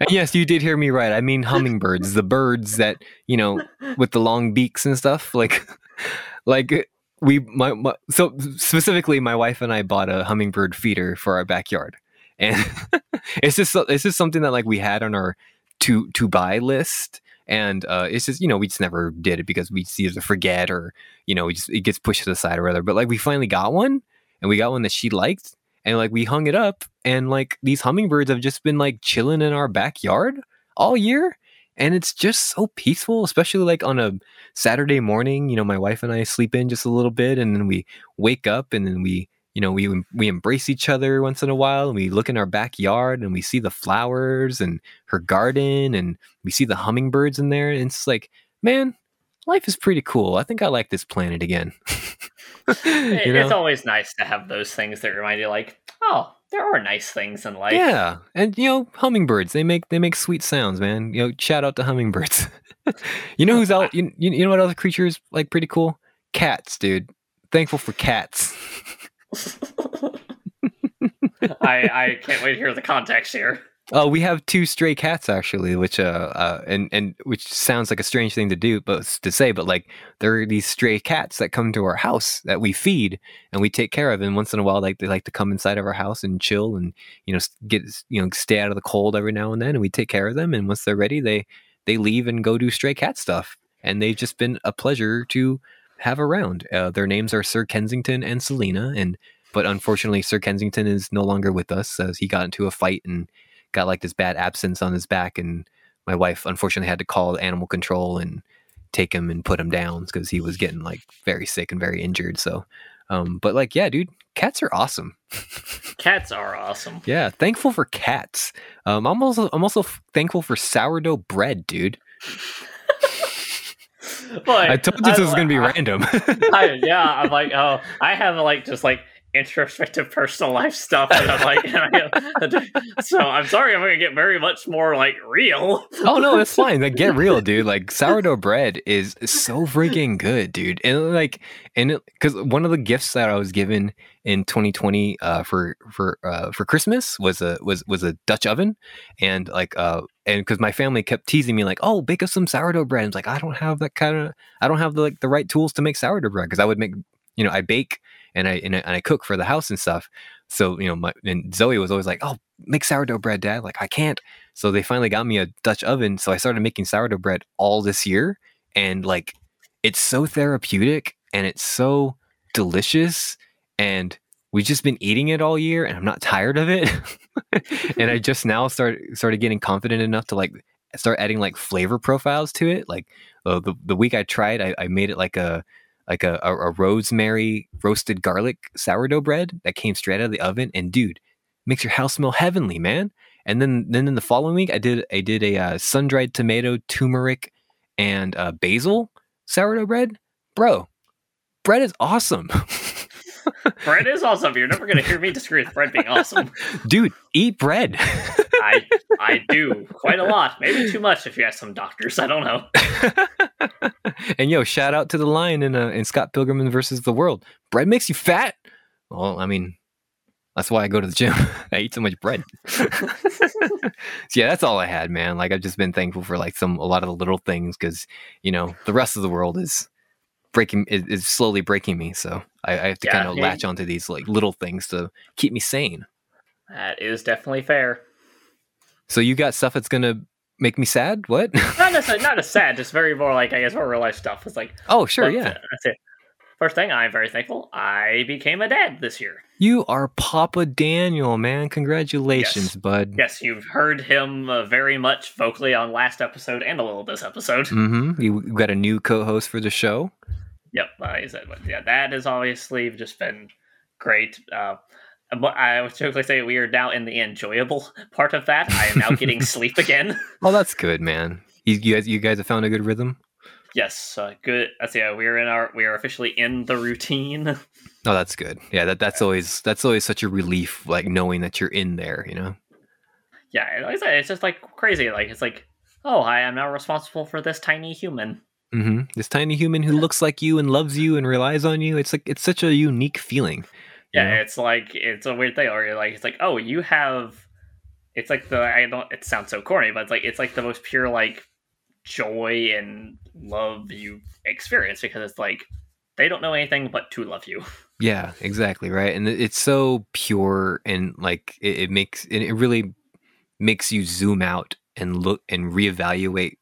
and yes, you did hear me right. I mean hummingbirds, the birds that you know with the long beaks and stuff. Like, [laughs] like uh, we my, my so specifically, my wife and I bought a hummingbird feeder for our backyard, and [laughs] it's just it's just something that like we had on our to to buy list and uh, it's just you know we just never did it because we see either forget or you know just it gets pushed to the side or whatever. But like we finally got one, and we got one that she liked, and like we hung it up, and like these hummingbirds have just been like chilling in our backyard all year, and it's just so peaceful, especially like on a Saturday morning. You know, my wife and I sleep in just a little bit, and then we wake up, and then we you know we we embrace each other once in a while and we look in our backyard and we see the flowers and her garden and we see the hummingbirds in there and it's like man life is pretty cool. I think i like this planet again. [laughs] You know? it's always nice to have those things that remind you like oh there are nice things in life. Yeah and you know hummingbirds they make they make sweet sounds man. You know shout out to hummingbirds. [laughs] You know oh, who's out you, you know what other creatures like pretty cool? Cats dude. Thankful for cats [laughs] I I can't wait to hear the context here. Oh, we have two stray cats actually, which uh, uh, and and which sounds like a strange thing to do, but to say, but like there are these stray cats that come to our house that we feed and we take care of, and once in a while, like they like to come inside of our house and chill and you know get you know stay out of the cold every now and then, and we take care of them, and once they're ready, they they leave and go do stray cat stuff, and they've just been a pleasure to have around. Uh, their names are Sir Kensington and Selena, and but unfortunately, Sir Kensington is no longer with us as he got into a fight and got like this bad abscess on his back, and my wife unfortunately had to call animal control and take him and put him down because he was getting like very sick and very injured. So, um, but like, yeah, dude, cats are awesome. [laughs] cats are awesome. Yeah, thankful for cats. Um, I'm also I'm also thankful for sourdough bread, dude. [laughs] [laughs] But I told you this was gonna be random. I, [laughs] yeah, I'm like, oh, I have like just like introspective personal life stuff and I'm like [laughs] so I'm sorry I'm gonna get very much more like real. oh no, it's [laughs] fine. Like get real, dude. Like sourdough bread is so freaking good, dude. And like and because one of the gifts that I was given in 2020 uh, for for uh, for Christmas was a was was a Dutch oven and like uh and because my family kept teasing me like oh bake us some sourdough bread. I was like I don't have that kind of I don't have the like the right tools to make sourdough bread because I would make you know I bake and I, and I and I cook for the house and stuff. So you know, my and Zoe was always like, "Oh, make sourdough bread, Dad." Like I can't. So they finally got me a Dutch oven. So I started making sourdough bread all this year, and like it's so therapeutic and it's so delicious, and we've just been eating it all year, and I'm not tired of it. [laughs] and I [laughs] just now start started getting confident enough to like start adding like flavor profiles to it. Like uh, the the week I tried, I, I made it like a like a, a, a, rosemary roasted garlic sourdough bread that came straight out of the oven. And dude, makes your house smell heavenly, man. And then then in the following week, I did I did a uh, sun dried tomato, turmeric, and uh, basil sourdough bread. Bro, bread is awesome. [laughs] bread is awesome. You're never going to hear me disagree with bread being awesome. [laughs] Dude, eat bread. I I [laughs] do quite a lot. Maybe too much if you ask some doctors. I don't know. [laughs] and yo, shout out to the lion in uh, in Scott Pilgrim versus the World. Bread makes you fat. Well, I mean, that's why I go to the gym. I eat so much bread. so yeah, that's all I had, man. Like I've just been thankful for like some a lot of the little things because you know the rest of the world is breaking is, is slowly breaking me. So I, I have to yeah, kind of latch onto these like little things to keep me sane. That is definitely fair. So you got stuff that's gonna make me sad? What? [laughs] not necessarily not as sad, just very more like I guess more real life stuff. It's like oh sure, yeah. That's it. First thing, I'm very thankful. I became a dad this year. You are Papa Daniel, man. Congratulations, yes. bud. Yes, you've heard him uh, very much vocally on last episode and a little this episode. Mm-hmm. You got a new co-host for the show. Yep, uh, he said, yeah, that has obviously just been great. Uh, I would typically say we are now in the enjoyable [laughs] part of that. I am now getting [laughs] sleep again. Oh, that's good, man. You, you, guys, you guys have found a good rhythm. Yes, uh, good. That's yeah. We're in our. We are officially in the routine. [laughs] Oh, that's good. Yeah, that that's always that's always such a relief, like knowing that you're in there. You know. Yeah, like I said, it's just like crazy. Like it's like, oh, I am now responsible for this tiny human. Mm-hmm. This tiny human who looks like you and loves you and relies on you. It's like it's such a unique feeling. Yeah, know? it's like it's a weird thing. Or you're like it's like, oh, you have it's like the I don't it sounds so corny, but it's like it's like the most pure like joy and love you experience because it's like they don't know anything but to love you. [laughs] Yeah, exactly right, and it's so pure and like it, it makes it really makes you zoom out and look and reevaluate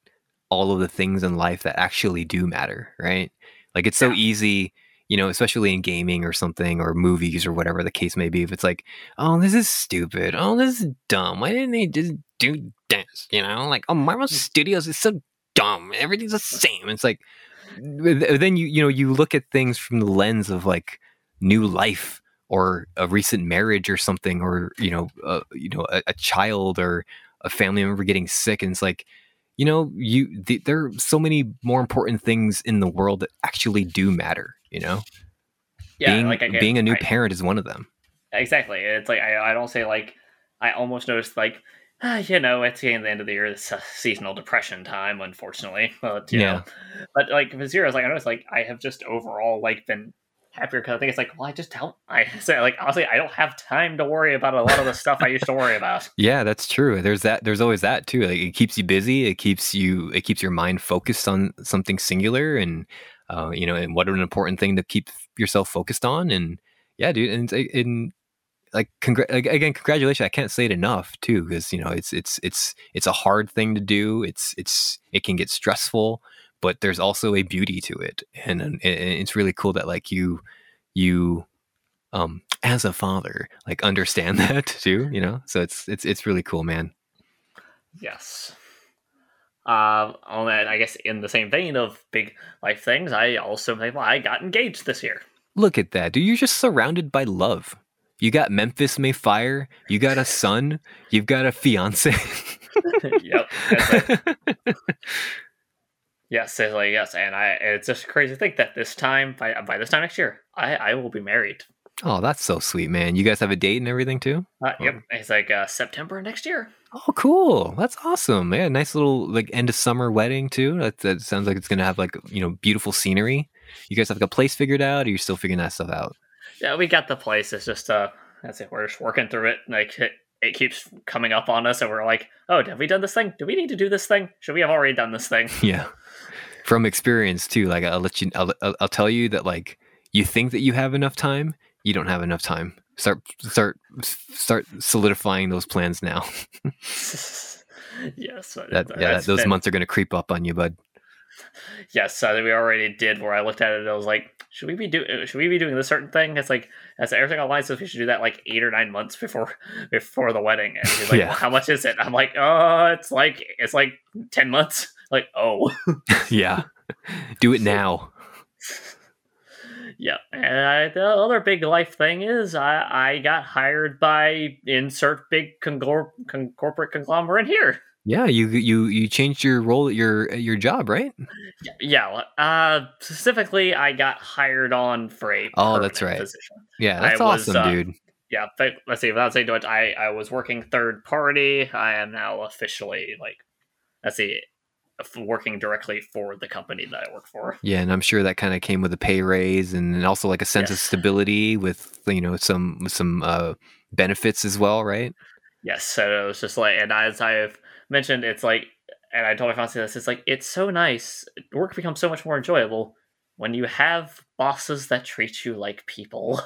all of the things in life that actually do matter, right? Like it's so Yeah. easy, you know, especially in gaming or something or movies or whatever the case may be. If it's like, oh, this is stupid. Oh, this is dumb. Why didn't they just do this? You know, like, oh, Marvel Studios is so dumb. Everything's the same. It's like, then you, you know, you look at things from the lens of like new life or a recent marriage or something, or, you know, uh, you know, a, a child or a family member getting sick. And it's like, you know, you th- there are so many more important things in the world that actually do matter. You know, Yeah, being like I get, being a new I- parent is one of them. Exactly. It's like I, I don't say like I almost noticed like [sighs] you know it's getting the end of the year, it's a seasonal depression time, unfortunately. [laughs] But you Yeah. know, but like with zeros, like I noticed like I have just overall like been happier because I think it's like well I just don't [laughs] I say like honestly I don't have time to worry about a lot of the stuff I used to worry about. [laughs] Yeah, that's true. There's that. There's always that too. Like it keeps you busy. It keeps you. It keeps your mind focused on something singular, and uh, you know, and what an important thing to keep yourself focused on. And yeah, dude, and and like, congr- like again, congratulations. I can't say it enough too, because you know, it's it's it's it's a hard thing to do. It's it's it can get stressful, but there's also a beauty to it, and, and it's really cool that like you you um as a father like understand [laughs] that too you know so it's it's it's really cool man Yes. Um, on that, I guess in the same vein of big life things, I also well, I got engaged this year. look at that dude you're just surrounded by love you got memphis may fire you got a son you've got a fiance [laughs] yep. [laughs] Yes, like yes, and I it's just crazy to think that this time by by this time next year, I I will be married. oh that's so sweet man you guys have a date and everything too Uh, Yep, it's like uh, September next year. oh cool that's awesome yeah nice little like end of summer wedding too that, that sounds like it's gonna have like you know beautiful scenery you guys have like a place figured out or you're still figuring that stuff out Yeah, we got the place. It's just uh, that's it. We're just working through it. Like it, it keeps coming up on us, and we're like, oh, have we done this thing? Do we need to do this thing? Should we have already done this thing? [laughs] Yeah. From experience too, like I'll let you, I'll, I'll, I'll tell you that like you think that you have enough time, you don't have enough time. Start, start, start solidifying those plans now. [laughs] yes, That, yeah, that's those been- months are going to creep up on you, bud. Yes, uh, we already did. Where I looked at it, and I was like, "Should we be do? Should we be doing this certain thing?" It's like, as everything online says, we should do that like eight or nine months before [laughs] before the wedding. And he's like, Yeah. well, "How much is it?" I'm like, "Oh, it's like it's like ten months." Like, oh, [laughs] yeah. Do it now. [laughs] yeah. And I, the other big life thing is, I I got hired by insert big conglor- con- corporate conglomerate here. Yeah, you you you changed your role at your at your job, right? Yeah. Uh, specifically, I got hired on for a Oh, that's right. position. Yeah, that's I was, awesome, uh, dude. yeah, th- let's see. Without saying too much, I I was working third party. I am now officially like, let's see, working directly for the company that I work for. Yeah, and I'm sure that kind of came with a pay raise and, and also like a sense of stability with you know some some uh, benefits as well, right? Yes, so it was just like, and as I've mentioned, it's like, and I told my fiance this, it's like it's so nice. Work becomes so much more enjoyable when you have bosses that treat you like people.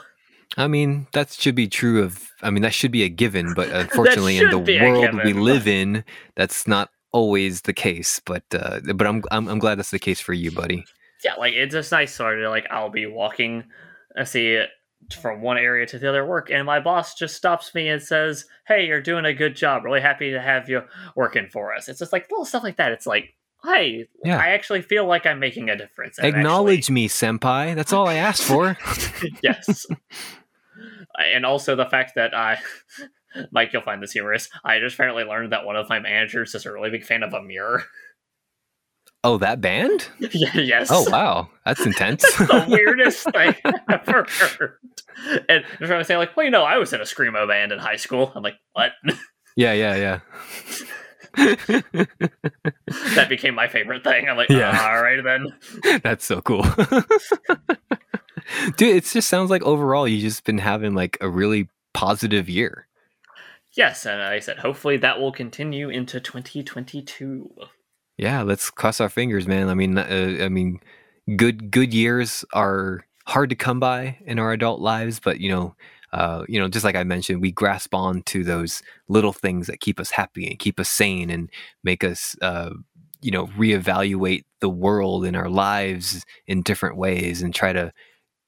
I mean, that should be true of. I mean, that should be a given, but [laughs] unfortunately, in the should be a world we given. live in, that's not always the case. But uh, but I'm, I'm I'm glad that's the case for you, buddy. yeah, like it's just nice sort of like I'll be walking, let's see, from one area to the other work, and my boss just stops me and says, "Hey, you're doing a good job. Really happy to have you working for us." It's just like little stuff like that. It's like, hey, Yeah. I actually feel like I'm making a difference. and Acknowledge me, senpai. That's all I asked for. [laughs] yes, [laughs] and also the fact that I. Mike, you'll find this humorous. I just apparently learned that one of my managers is a really big fan of Emery. oh, that band? yeah, [laughs] yes. Oh, wow, that's intense. That's [laughs] the weirdest [laughs] thing I've ever heard. And they're trying to say, like, well, you know, I was in a screamo band in high school. I'm like, what? yeah, yeah, yeah. that became my favorite thing. I'm like, Yeah. all right then. That's so cool. Dude, it just sounds like overall you've just been having like a really positive year. Yes, and I said hopefully that will continue into 2022. Yeah, let's cross our fingers, man. I mean, uh, I mean, good good years are hard to come by in our adult lives, but you know, uh, you know, just like I mentioned, we grasp on to those little things that keep us happy and keep us sane and make us, uh, you know, reevaluate the world and our lives in different ways and try to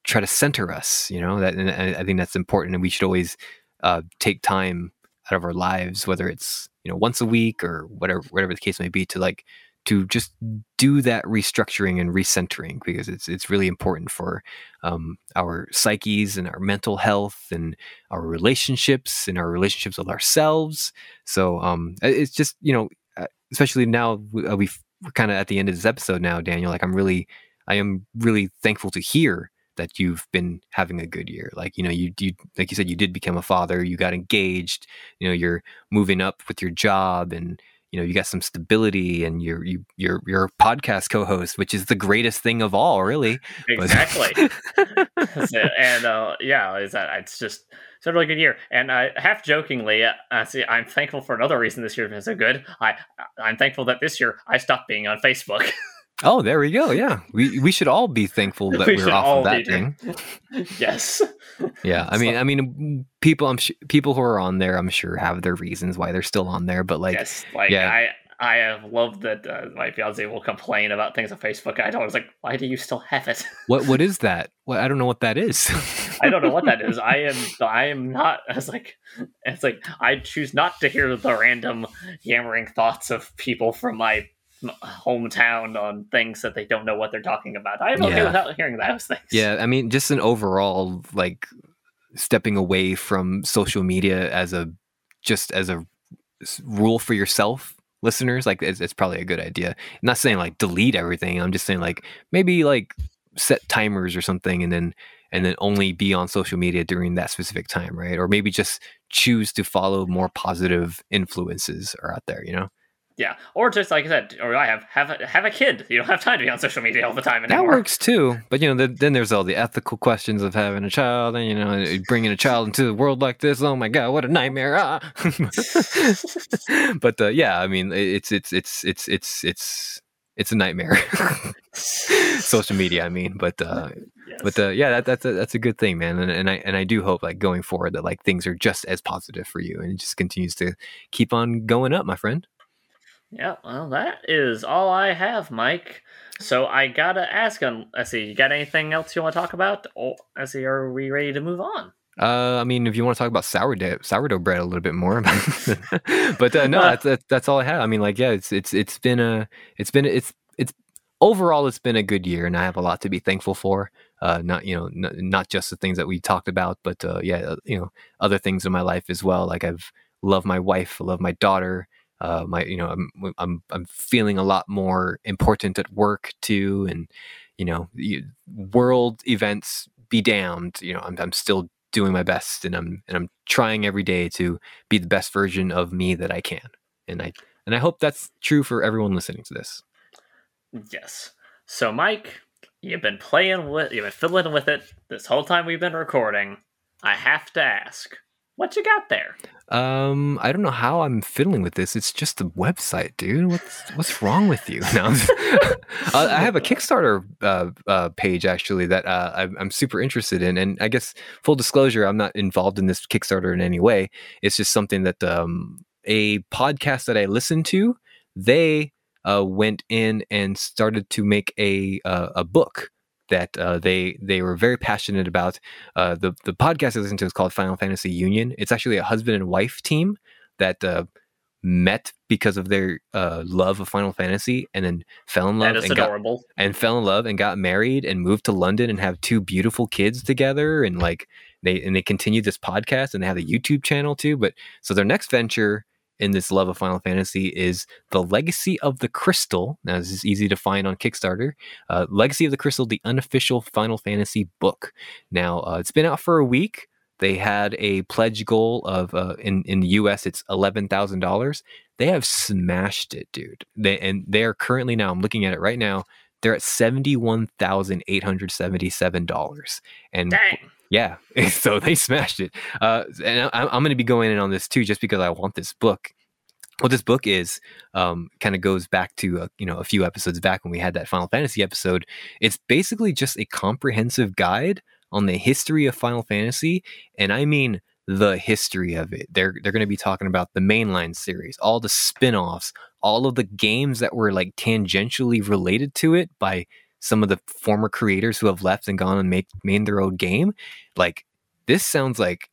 try to center us. You know, that and I think that's important, and we should always uh, take time out of our lives, whether it's you know once a week or whatever whatever the case may be, to like to just do that restructuring and recentering because it's it's really important for um, our psyches and our mental health and our relationships and our relationships with ourselves. So um, it's just you know, uh, especially now uh, we we're kind of at the end of this episode now, Daniel. Like I'm really, I am really thankful to hear that you've been having a good year. Like, you know, you, you, like you said, you did become a father, you got engaged, you know, you're moving up with your job and, you know you got some stability and you're you you're you're a podcast co-host which is the greatest thing of all really. Exactly. [laughs] And uh, yeah is that it's just it's a really good year. And uh, half jokingly uh, see i'm thankful for another reason this year has been so good. I i'm thankful that this year i stopped being on facebook [laughs] Oh, there we go. Yeah, we we should all be thankful that we are off of that thing. [laughs] yes. Yeah, I mean, I mean, people, I'm sure people who are on there, I'm sure have their reasons why they're still on there. But like, yes, like yeah. I I have loved that uh, my fiance will complain about things on Facebook. I don't. I was like, why do you still have it? [laughs] What what is that? Well, I don't know what that is. I don't know what that is. I am [laughs] I am not. I was like, it's like I choose not to hear the random yammering thoughts of people from my hometown on things that they don't know what they're talking about. I'm okay yeah. without hearing those things. Yeah, I mean, just an overall like stepping away from social media as a just as a rule for yourself listeners like it's, it's, probably a good idea I'm not saying like delete everything i'm just saying like maybe like set timers or something and then and then only be on social media during that specific time right or maybe just choose to follow more positive influences are out there you know yeah, or just like I said, or I have have a, have a kid. You don't have time to be on social media all the time anymore. That works too, but you know, the, then there's all the ethical questions of having a child, and you know, bringing a child into the world like this. Oh my god, what a nightmare! Ah. [laughs] but uh, yeah, I mean, it's it's it's it's it's it's it's a nightmare. [laughs] social media, I mean, but uh, yes. but uh, yeah, that, that's a, that's a good thing, man, and, and I and I do hope like going forward that like things are just as positive for you, and it just continues to keep on going up, my friend. Yeah, well, that is all I have, Mike. So I gotta ask on. I see. You got anything else you want to talk about? Or I see. Are we ready to move on? Uh, I mean, if you want to talk about sourdough sourdough bread a little bit more, [laughs] but uh, no, that's, that's that's all I have. I mean, like, yeah, it's it's it's been a it's been it's it's overall it's been a good year, and I have a lot to be thankful for. Uh, not you know n- not just the things that we talked about, but uh, yeah, uh, you know other things in my life as well. Like I've loved my wife, I love my daughter uh, my you know I'm, I'm I'm feeling a lot more important at work too, and you know world events be damned. You know I'm I'm still doing my best, and I'm and I'm trying every day to be the best version of me that I can, and I and I hope that's true for everyone listening to this. Yes. So Mike, you've been playing with you've been fiddling with it this whole time we've been recording. I have to ask, what you got there? Um, I don't know how I'm fiddling with this. It's just the website, dude. What's what's wrong with you? [laughs] No, [laughs] I have a Kickstarter uh, uh, page actually that uh, I'm, I'm, super interested in, and I guess full disclosure, I'm not involved in this Kickstarter in any way. It's just something that um, a podcast that I listen to, they uh, went in and started to make a uh, a book that uh, they they were very passionate about. Uh, the the podcast I listen to is called Final Fantasy Union. It's actually a husband and wife team that uh, met because of their uh, love of Final Fantasy, and then fell in love. And adorable. Got, and fell in love and got married and moved to London and have two beautiful kids together. And like they and they continue this podcast and they have a YouTube channel too. But so their next venture in this love of Final Fantasy is The Legacy of the Crystal. Now, this is easy to find on Kickstarter. Uh, Legacy of the Crystal, the unofficial Final Fantasy book. Now, uh, it's been out for a week. They had a pledge goal of uh, in in the U.S. It's eleven thousand dollars. They have smashed it, dude. They and they are currently now. I'm looking at it right now. they're at seventy one thousand eight hundred seventy seven dollars, and Dang. Yeah, [laughs] so they smashed it. Uh, and I, I'm going to be going in on this too, just because I want this book. What this book is, um, kind of goes back to uh, you know a few episodes back when we had that Final Fantasy episode. It's basically just a comprehensive guide on the history of Final Fantasy, and I mean the history of it. They're they're going to be talking about the mainline series, all the spin-offs, all of the games that were like tangentially related to it by some of the former creators who have left and gone and make made their own game. Like this sounds like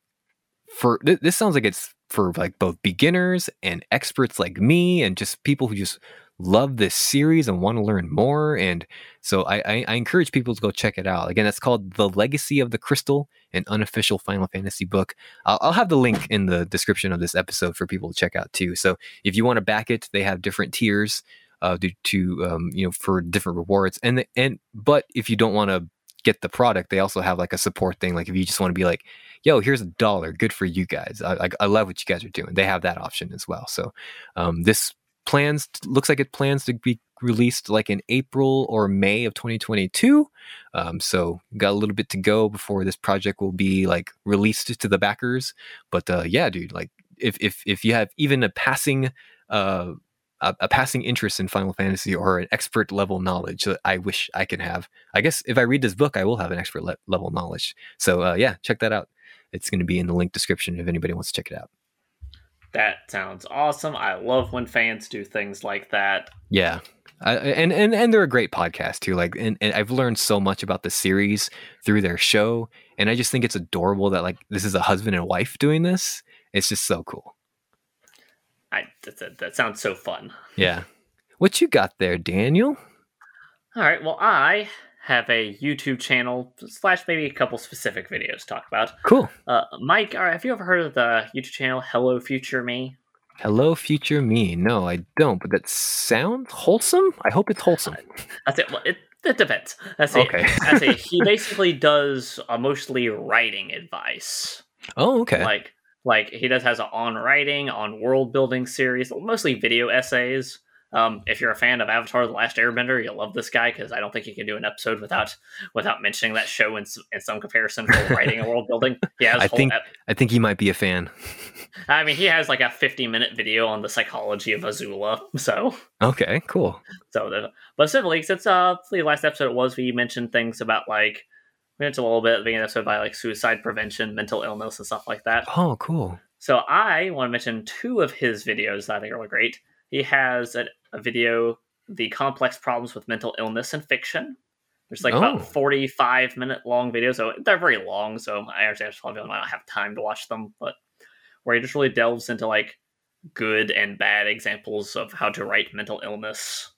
for th- this sounds like it's for like both beginners and experts like me and just people who just love this series and want to learn more. And so I, I, I encourage people to go check it out. Again, that's called The Legacy of the Crystal, an unofficial Final Fantasy book. I'll, I'll have the link in the description of this episode for people to check out too. So if you want to back it, they have different tiers uh, to, to um, you know for different rewards. And the, and but if you don't want to get the product, they also have like a support thing. Like if you just want to be like, yo, here's a dollar, good for you guys. I, I, I love what you guys are doing. They have that option as well. So um, this plans looks like it plans to be released like in April or May of 2022. Um, so got a little bit to go before this project will be like released to the backers. But uh, yeah, dude, like if if if you have even a passing uh, a, a, passing interest in Final Fantasy or an expert level knowledge that I wish I could have. I guess if I read this book, I will have an expert le- level knowledge. So uh, yeah, check that out. It's going to be in the link description if anybody wants to check it out. That sounds awesome. I love when fans do things like that. Yeah. Uh, and, and and they're a great podcast too. Like, and, and I've learned so much about the series through their show, and I just think it's adorable that like this is a husband and wife doing this. It's just so cool. I that, that sounds so fun. Yeah. What you got there, Daniel? All right. Well, I have a YouTube channel slash maybe a couple specific videos to talk about. Cool. Uh, Mike, have you ever heard of the YouTube channel Hello Future Me? Hello Future Me. No, I don't. But that sounds wholesome. I hope it's wholesome. That's it. Well, it, it depends. That's it. Okay. That's it. He [laughs] basically does uh, mostly writing advice. Oh, okay. Like like he does has an on writing, on world building series, mostly video essays. Um, if you're a fan of Avatar: The Last Airbender, you'll love this guy because I don't think you can do an episode without without mentioning that show in, in some comparison for [laughs] writing and world building. Yeah, I think ep- I think he might be a fan. [laughs] I mean, he has like a 50 minute video on the psychology of Azula. So okay, cool. So, but simply, since uh, the last episode it was, we mentioned things about like we mentioned a little bit at the beginning of the episode by like suicide prevention, mental illness, and stuff like that. Oh, cool. So I want to mention two of his videos that I think are really great. He has a, a video, The Complex Problems with Mental Illness and Fiction. There's like oh. about 45 minute long videos. So they're very long. So I understand some people might not have time to watch them, but where he just really delves into like good and bad examples of how to write mental illness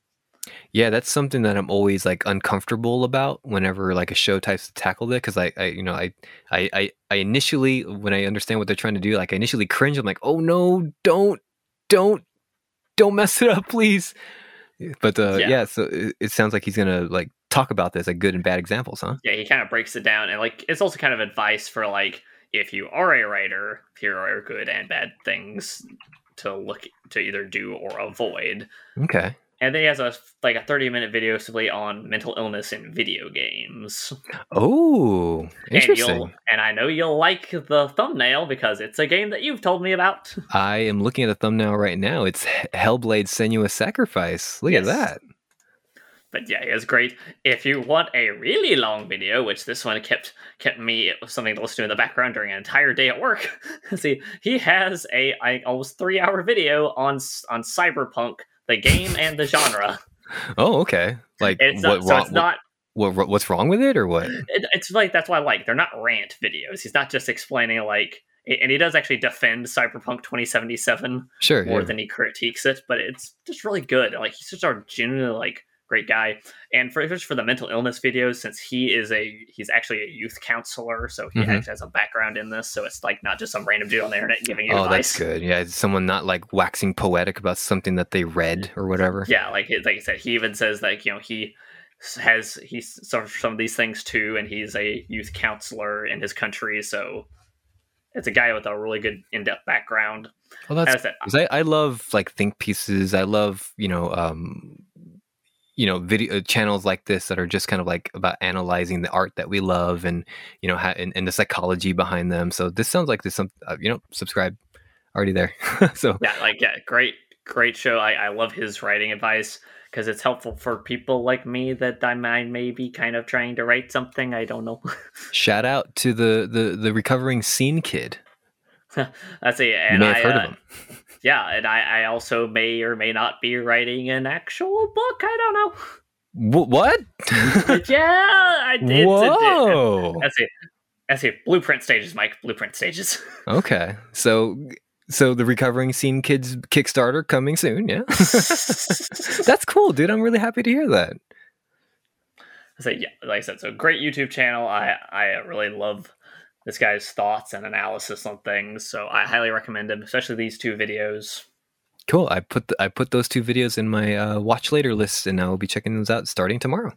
yeah, that's something that I'm always like uncomfortable about whenever like a show tries to tackle it because I, I, you know, I, I, I, I initially when I understand what they're trying to do, like I initially cringe. I'm like, oh no, don't, don't, don't mess it up, please. But uh, yeah. yeah, so it, it sounds like he's gonna like talk about this like good and bad examples, huh? Yeah, he kind of breaks it down and like it's also kind of advice for like if you are a writer, here are good and bad things to look to either do or avoid. Okay and then he has a like a 30 minute video simply on mental illness in video games oh interesting and, and, i know you'll like the thumbnail because it's a game that you've told me about [laughs] i am looking at the thumbnail right now it's hellblade senua's sacrifice look yes. at that but yeah, it's great. If you want a really long video, which this one kept kept me something to listen to in the background during an entire day at work. [laughs] See, he has a, a almost three hour video on on cyberpunk the game and the genre. Oh, okay. Like it's what, not, so it's not what, what, what's wrong with it or what? It, it's like that's why I like they're not rant videos. He's not just explaining like and he does actually defend Cyberpunk 2077 sure more yeah. than he critiques it, but it's just really good. Like he's just a genuinely like great guy. And for just for the mental illness videos, since he is a he's actually a youth counselor, so he mm-hmm. actually has a background in this. So it's like not just some random dude on the internet giving you oh, advice. that's good. Yeah, someone not like waxing poetic about something that they read or whatever. Yeah, like like I said, he even says like you know he has he suffers some of these things too, and he's a youth counselor in his country, so it's a guy with a really good in-depth background. Well, that's I, I love like think pieces. I love you know um, you know video channels like this that are just kind of like about analyzing the art that we love and you know and, and the psychology behind them. So this sounds like this some uh, you know subscribe already there. [laughs] so yeah, like yeah, great great show. I I love his writing advice because it's helpful for people like me that I might maybe kind of trying to write something. I don't know. Shout out to the the the recovering scene kid. [laughs] That's it. And you may have I, heard uh, of him. Yeah, and I, I also may or may not be writing an actual book. I don't know. Wh- what? yeah, I did. Whoa. That's it. That's it. Blueprint stages, Mike. Blueprint stages. [laughs] okay, so so the recovering scene kids Kickstarter coming soon. Yeah, [laughs] that's cool, dude. I'm really happy to hear that. I So yeah, like I said, so great YouTube channel. I I really love this guy's thoughts and analysis on things. So I highly recommend him, especially these two videos. Cool. I put the, I put those two videos in my uh, watch later list, and I will be checking those out starting tomorrow.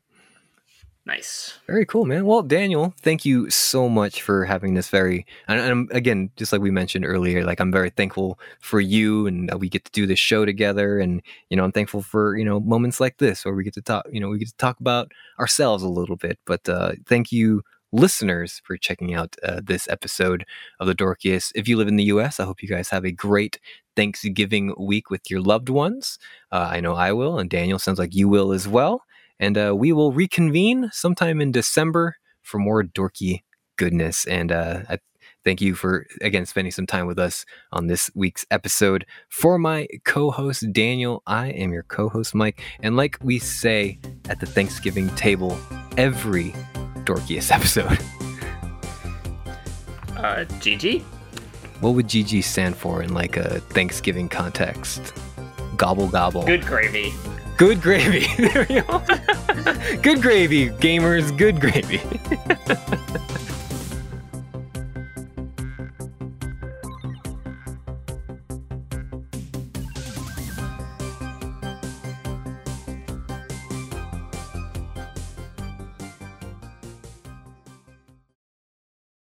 Nice. Very cool, man. Well, Daniel, thank you so much for having this very, and, and again, just like we mentioned earlier, like I'm very thankful for you and that we get to do this show together. And, you know, I'm thankful for, you know, moments like this where we get to talk, you know, we get to talk about ourselves a little bit. But uh, thank you, listeners, for checking out uh, this episode of The Dorkiest. If you live in the US, I hope you guys have a great Thanksgiving week with your loved ones. Uh, I know I will, and Daniel sounds like you will as well. And uh, we will reconvene sometime in December for more dorky goodness. And uh, I thank you for, again, spending some time with us on this week's episode. For my co host, Daniel, I am your co host, Mike. And like we say at the Thanksgiving table, every dorkiest [laughs] episode. Uh, GG. What would GG stand for in like a Thanksgiving context? Gobble gobble. Good gravy. Good gravy. [laughs] there we go. [laughs] good gravy, gamers. Good gravy.